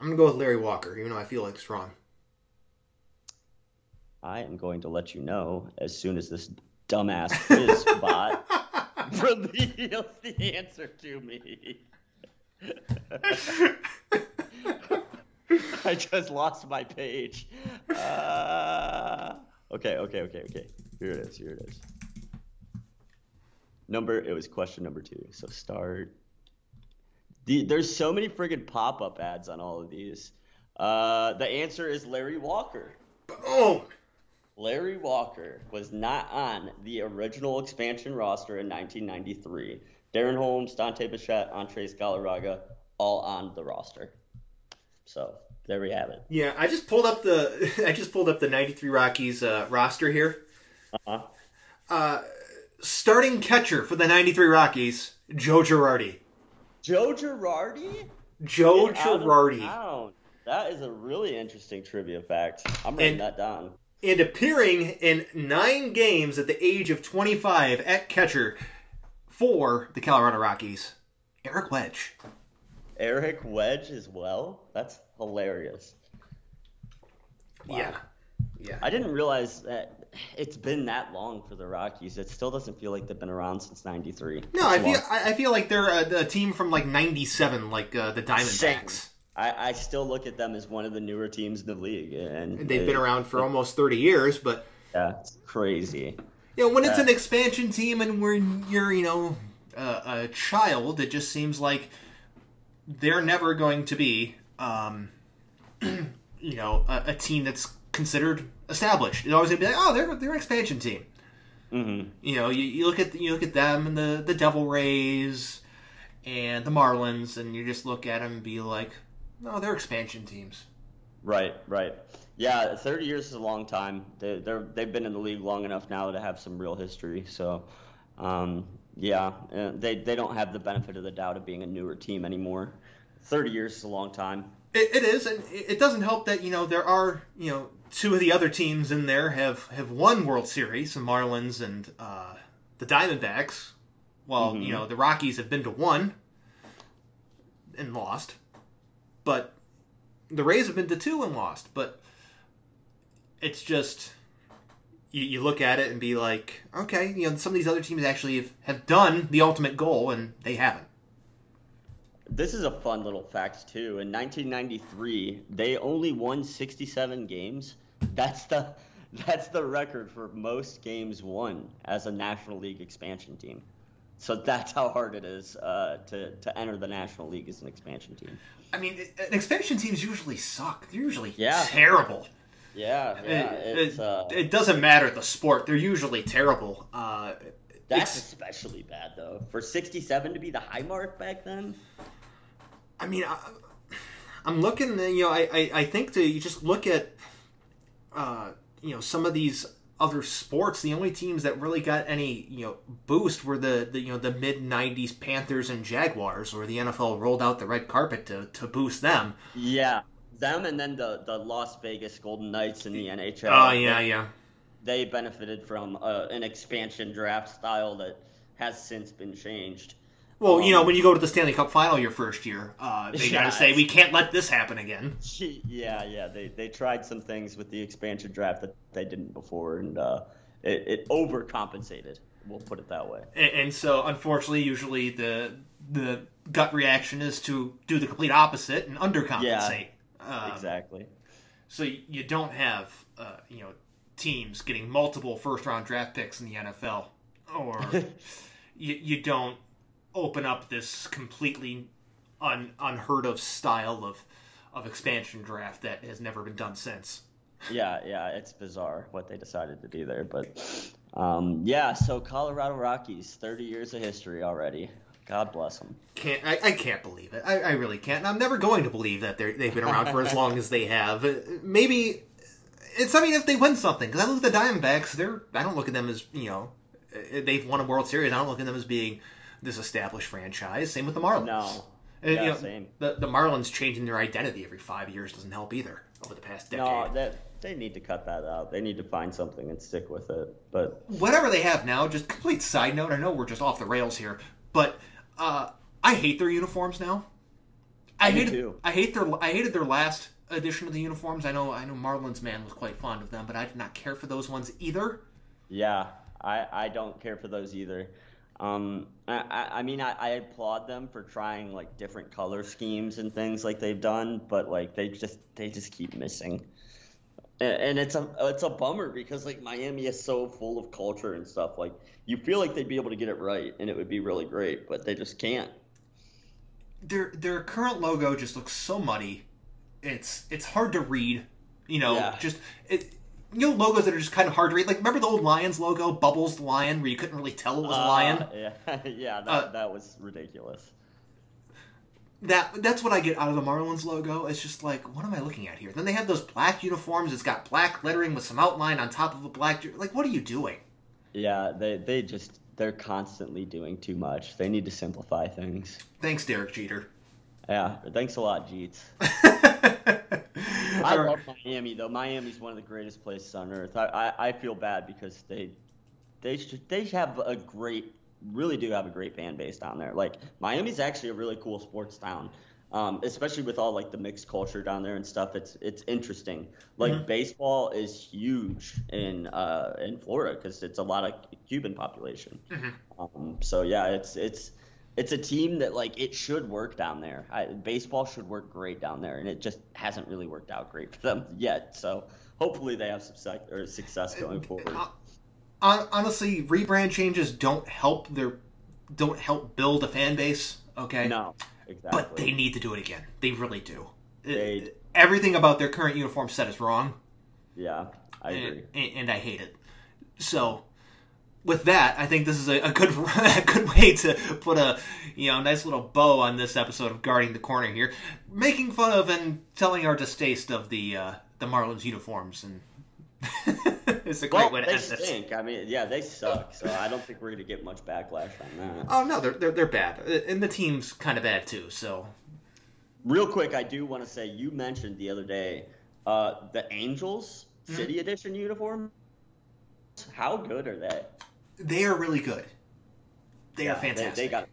Speaker 1: I'm gonna go with Larry Walker, even though I feel like it's wrong.
Speaker 2: I am going to let you know as soon as this dumbass quiz <laughs> bot reveals the answer to me. <laughs> I just lost my page. Uh, okay, okay, okay, okay. Here it is. Here it is. Number it was question number two. So start. The, there's so many friggin' pop up ads on all of these. Uh, the answer is Larry Walker.
Speaker 1: Boom.
Speaker 2: Larry Walker was not on the original expansion roster in 1993. Darren Holmes, Dante Bichette, Andres Galarraga, all on the roster. So there we have it.
Speaker 1: Yeah, I just pulled up the <laughs> I just pulled up the '93 Rockies uh, roster here. Uh-huh. Uh, starting catcher for the '93 Rockies, Joe Girardi.
Speaker 2: Joe Girardi.
Speaker 1: Joe Girardi.
Speaker 2: That is a really interesting trivia fact. I'm writing and, that down.
Speaker 1: And appearing in nine games at the age of 25 at catcher for the Colorado Rockies, Eric Wedge.
Speaker 2: Eric Wedge as well? That's hilarious.
Speaker 1: Wow. Yeah. Yeah.
Speaker 2: I didn't realize that it's been that long for the Rockies. It still doesn't feel like they've been around since '93.
Speaker 1: No, I feel I feel like they're a, a team from like '97, like uh, the Diamondbacks.
Speaker 2: I, I, still look at them as one of the newer teams in the league, and,
Speaker 1: and they've it, been around for almost 30 years. But
Speaker 2: yeah, it's crazy.
Speaker 1: Yeah, you know, when it's an expansion team and when you're you know uh, a child, it just seems like they're never going to be, um, <clears throat> you know, a, a, team that's considered established. It's always gonna be like, oh, they're they're an expansion team. Mm-hmm. You know, you, you look at you look at them and the the Devil Rays and the Marlins, and you just look at them and be like, no, they're expansion teams.
Speaker 2: Right, right. Yeah, 30 years is a long time. They, they're they've been in the league long enough now to have some real history. So, um, yeah, uh, they they don't have the benefit of the doubt of being a newer team anymore. 30 years is a long time.
Speaker 1: It, it is, and it doesn't help that you know there are you know two of the other teams in there have have won World Series, the Marlins and uh, the Diamondbacks. Well, mm-hmm. you know the Rockies have been to one and lost, but the Rays have been to two and lost. But it's just you, you look at it and be like, okay, you know, some of these other teams actually have, have done the ultimate goal, and they haven't.
Speaker 2: This is a fun little fact too. In 1993, they only won 67 games. That's the <laughs> that's the record for most games won as a National League expansion team. So that's how hard it is uh, to to enter the National League as an expansion team.
Speaker 1: I mean, expansion teams usually suck. They're usually yeah. terrible.
Speaker 2: Yeah, yeah.
Speaker 1: It, uh, it, doesn't matter the sport; they're usually terrible. Uh,
Speaker 2: that's especially bad though. For sixty-seven to be the high mark back then.
Speaker 1: I mean, I, am looking. You know, I, I, I think to you just look at, uh, you know, some of these other sports. The only teams that really got any you know boost were the, the you know the mid '90s Panthers and Jaguars, where the NFL rolled out the red carpet to to boost them.
Speaker 2: Yeah, them and then the the Las Vegas Golden Knights in the NHL.
Speaker 1: Oh yeah,
Speaker 2: they,
Speaker 1: yeah.
Speaker 2: They benefited from uh, an expansion draft style that has since been changed.
Speaker 1: Well, you know, when you go to the Stanley Cup final your first year, uh, they got to say we can't let this happen again. <laughs>
Speaker 2: Yeah, yeah, they they tried some things with the expansion draft that they didn't before, and uh, it, it overcompensated. We'll put it that way.
Speaker 1: And, and, so, unfortunately, usually the the gut reaction is to do the complete opposite and undercompensate. Yeah,
Speaker 2: um, exactly.
Speaker 1: So you don't have uh, you know teams getting multiple first round draft picks in the NFL, or <laughs> you, you don't open up this completely un, unheard of style of of expansion draft that has never been done since.
Speaker 2: Yeah, yeah, it's bizarre what they decided to do there, but um, yeah. So Colorado Rockies, thirty years of history already. God bless them.
Speaker 1: Can't I, I can't believe it. I, I really can't. I'm never going to believe that they they've been around for as long as they have. <laughs> Maybe it's. I mean, if they win something, because I look at the Diamondbacks, they're. I don't look at them as you know, they've won a World Series. I don't look at them as being this established franchise. Same with the Marlins.
Speaker 2: No.
Speaker 1: And, yeah, you know, same. The, the Marlins changing their identity every five years doesn't help either over the past decade.
Speaker 2: No, that they need to cut that out. They need to find something and stick with it. But
Speaker 1: whatever they have now, just complete side note. I know we're just off the rails here, but uh, I hate their uniforms now. I hate too. I hate their I hated their last edition of the uniforms. I know I know Marlins man was quite fond of them, but I did not care for those ones either.
Speaker 2: Yeah, I I don't care for those either. Um, I, I mean, I, I applaud them for trying like different color schemes and things like they've done, but like they just they just keep missing, and, it's a it's a bummer because like Miami is so full of culture and stuff. Like you feel like they'd be able to get it right, and it would be really great, but they just can't.
Speaker 1: Their their current logo just looks so muddy. It's it's hard to read. You know, yeah. just it you know logos that are just kind of hard to read. Like remember the old Lions logo, Bubbles the lion, where you couldn't really tell it was a lion.
Speaker 2: Uh, yeah, <laughs> yeah, that, uh, that was ridiculous.
Speaker 1: That that's what I get out of the Marlins logo. It's just like, what am I looking at here? Then they have those black uniforms. It's got black lettering with some outline on top of a black. Like, what are you doing?
Speaker 2: Yeah, they they just they're constantly doing too much. They need to simplify things.
Speaker 1: Thanks, Derek Jeter.
Speaker 2: Yeah, thanks a lot, Jeets. <laughs> I love Miami though. Miami's one of the greatest places on earth. I, I, I feel bad because they they should, they have a great really do have a great fan base down there. Like Miami's actually a really cool sports town. Um, especially with all like the mixed culture down there and stuff. It's it's interesting. Like mm-hmm. baseball is huge in uh, in Florida because it's a lot of Cuban population. Mm-hmm. Um, so yeah, it's it's it's a team that like it should work down there. I, baseball should work great down there, and it just hasn't really worked out great for them <laughs> yet. So hopefully they have success or success going forward.
Speaker 1: Uh, honestly, rebrand changes don't help their don't help build a fan base. Okay,
Speaker 2: no, exactly.
Speaker 1: But they need to do it again. They really do. They, Everything about their current uniform set is wrong.
Speaker 2: Yeah, I agree,
Speaker 1: and, and I hate it. So with that, I think this is a, a good <laughs> a good way to put a you know nice little bow on this episode of guarding the corner here, making fun of and telling our distaste of the uh, the Marlins uniforms and. <laughs> it's a great
Speaker 2: well,
Speaker 1: way to
Speaker 2: they
Speaker 1: end
Speaker 2: stink.
Speaker 1: this.
Speaker 2: I mean, yeah, they suck. So I don't think we're gonna get much backlash on that.
Speaker 1: Oh no, they're they're, they're bad, and the team's kind of bad too. So,
Speaker 2: real quick, I do want to say you mentioned the other day uh, the Angels mm-hmm. City. Edition uniform. How good are they?
Speaker 1: They are really good. They yeah, are fantastic.
Speaker 2: They, they, got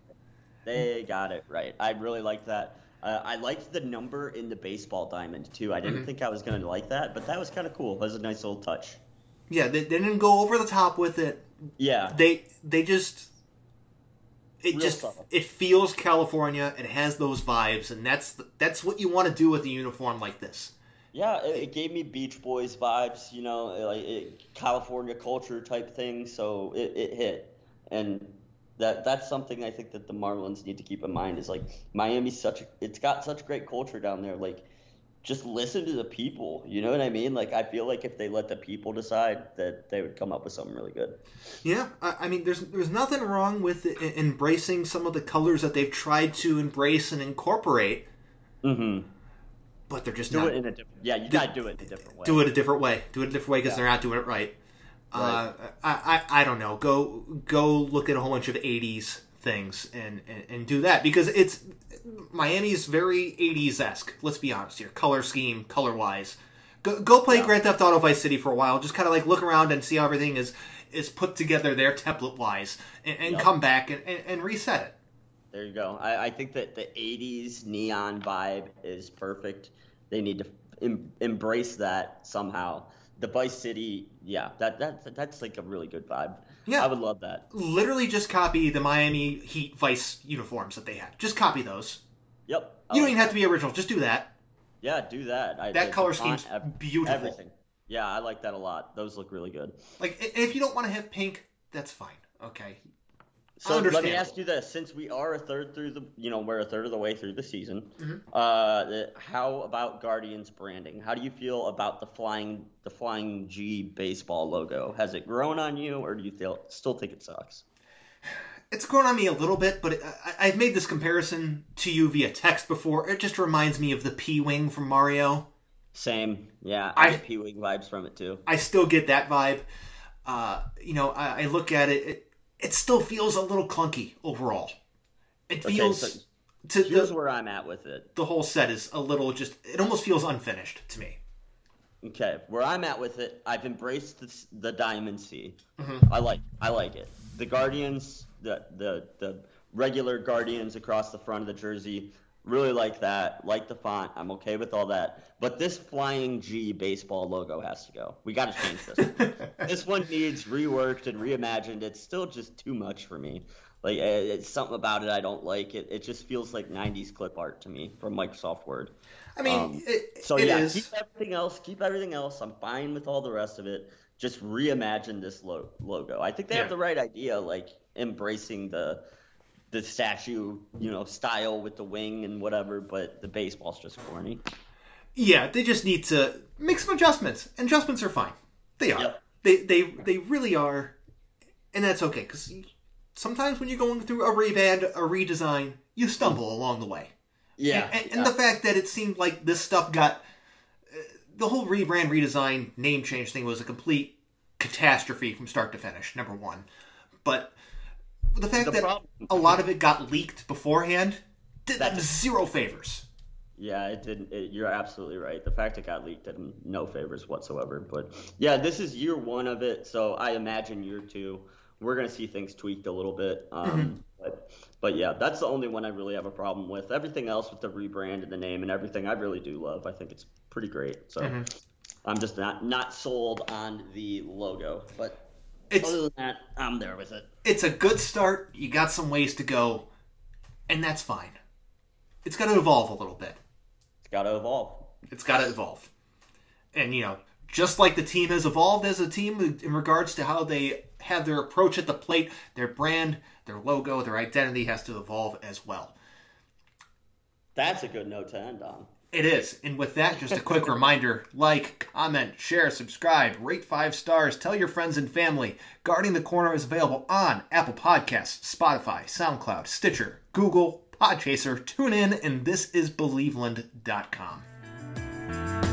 Speaker 2: they got it right. I really like that. Uh, I liked the number in the baseball diamond too. I didn't mm-hmm. think I was going to like that, but that was kind of cool. It was a nice little touch.
Speaker 1: Yeah, they, they, didn't go over the top with it.
Speaker 2: Yeah,
Speaker 1: they they just it Real just it feels California. It has those vibes, and that's that's what you want to do with a uniform like this.
Speaker 2: Yeah, it, it, gave me Beach Boys vibes, you know, like it, California culture type thing. So it, it hit, and that that's something I think that the Marlins need to keep in mind is like Miami's such it's got such great culture down there. Like, just listen to the people. You know what I mean? Like, I feel like if they let the people decide, that they would come up with something really good.
Speaker 1: Yeah, I, I mean, there's there's nothing wrong with embracing some of the colors that they've tried to embrace and incorporate.
Speaker 2: Mm-hmm
Speaker 1: but they're just
Speaker 2: do
Speaker 1: not.
Speaker 2: it in a different. Yeah, you gotta do it in a different way.
Speaker 1: Do it a different way. Do it a different way because yeah. they're not doing it right. right. Uh, I, I I don't know. Go go look at a whole bunch of '80s things and, and, and do that because it's Miami's very 80s esque. Let's be honest here. Color scheme, color wise. Go, go play yeah. Grand Theft Auto Vice City for a while. Just kind of like look around and see how everything is is put together there template wise, and, and yep. come back and, and, and reset it.
Speaker 2: There you go. I, I think that the 80s neon vibe is perfect. They need to em- embrace that somehow. The Vice City, yeah, that, that that's like a really good vibe. Yeah, I would love that.
Speaker 1: Literally, just copy the Miami Heat Vice uniforms that they had. Just copy those.
Speaker 2: Yep.
Speaker 1: You don't even have to be original. Just do that.
Speaker 2: Yeah, do that.
Speaker 1: I, that color scheme's beautiful. Everything.
Speaker 2: Yeah, I like that a lot. Those look really good.
Speaker 1: Like, if you don't want to have pink, that's fine. Okay,
Speaker 2: so let me ask you this: since we are a third through the, you know, we're a third of the way through the season. Mm-hmm. Uh, how about Guardians branding? How do you feel about the flying, the flying G baseball logo? Has it grown on you, or do you feel still think it sucks?
Speaker 1: It's grown on me a little bit, but I, have made this comparison to you via text before. It just reminds me of the P wing from Mario.
Speaker 2: Same, yeah. I, I get P wing vibes from it too.
Speaker 1: I still get that vibe. Uh, you know, I, I look at it, it it still feels a little clunky overall. It feels. Okay,
Speaker 2: so to here's the, where I'm at with it.
Speaker 1: The whole set is a little just. It almost feels unfinished to me.
Speaker 2: Okay, where I'm at with it, I've embraced the, the Diamond C. Mm-hmm. I like. I like it. The Guardians, the the the regular Guardians across the front of the jersey. Really like that. Like the font. I'm okay with all that. But this flying G baseball logo has to go. We got to change this. <laughs> this one needs reworked and reimagined. It's still just too much for me. Like it's something about it I don't like. It it just feels like '90s clip art to me from Microsoft Word.
Speaker 1: I mean, um, it,
Speaker 2: so it yeah, is. keep everything else. Keep everything else. I'm fine with all the rest of it. Just reimagine this lo- logo. I think they yeah. have the right idea, like embracing the the statue, you know, style with the wing and whatever, but the baseball's just corny.
Speaker 1: Yeah, they just need to make some adjustments. Adjustments are fine. They are. Yep. They they they really are, and that's okay because sometimes when you're going through a reband, a redesign, you stumble along the way.
Speaker 2: Yeah.
Speaker 1: And, and,
Speaker 2: yeah.
Speaker 1: and the fact that it seemed like this stuff got uh, the whole rebrand, redesign, name change thing was a complete catastrophe from start to finish. Number one, but the fact the that problem. a lot of it got leaked beforehand did them zero favors.
Speaker 2: Yeah, it didn't. It, you're absolutely right. The fact it got leaked did him no favors whatsoever. But yeah, this is year one of it, so I imagine year two we're going to see things tweaked a little bit. Um, mm-hmm. But but yeah, that's the only one I really have a problem with. Everything else with the rebrand and the name and everything, I really do love. I think it's pretty great. So mm-hmm. I'm just not not sold on the logo, but it's, other than that, I'm there with it.
Speaker 1: It's a good start. You got some ways to go, and that's fine. It's got to evolve a little bit.
Speaker 2: It's got to evolve.
Speaker 1: It's got to evolve, and you know, just like the team has evolved as a team in regards to how they have their approach at the plate, their brand, their logo, their identity has to evolve as well.
Speaker 2: That's a good note to end on.
Speaker 1: It is. And with that, just a quick <laughs> reminder like, comment, share, subscribe, rate five stars, tell your friends and family. Guarding the Corner is available on Apple Podcasts, Spotify, SoundCloud, Stitcher, Google, Podchaser, TuneIn, and this is thisisbelieveland.com.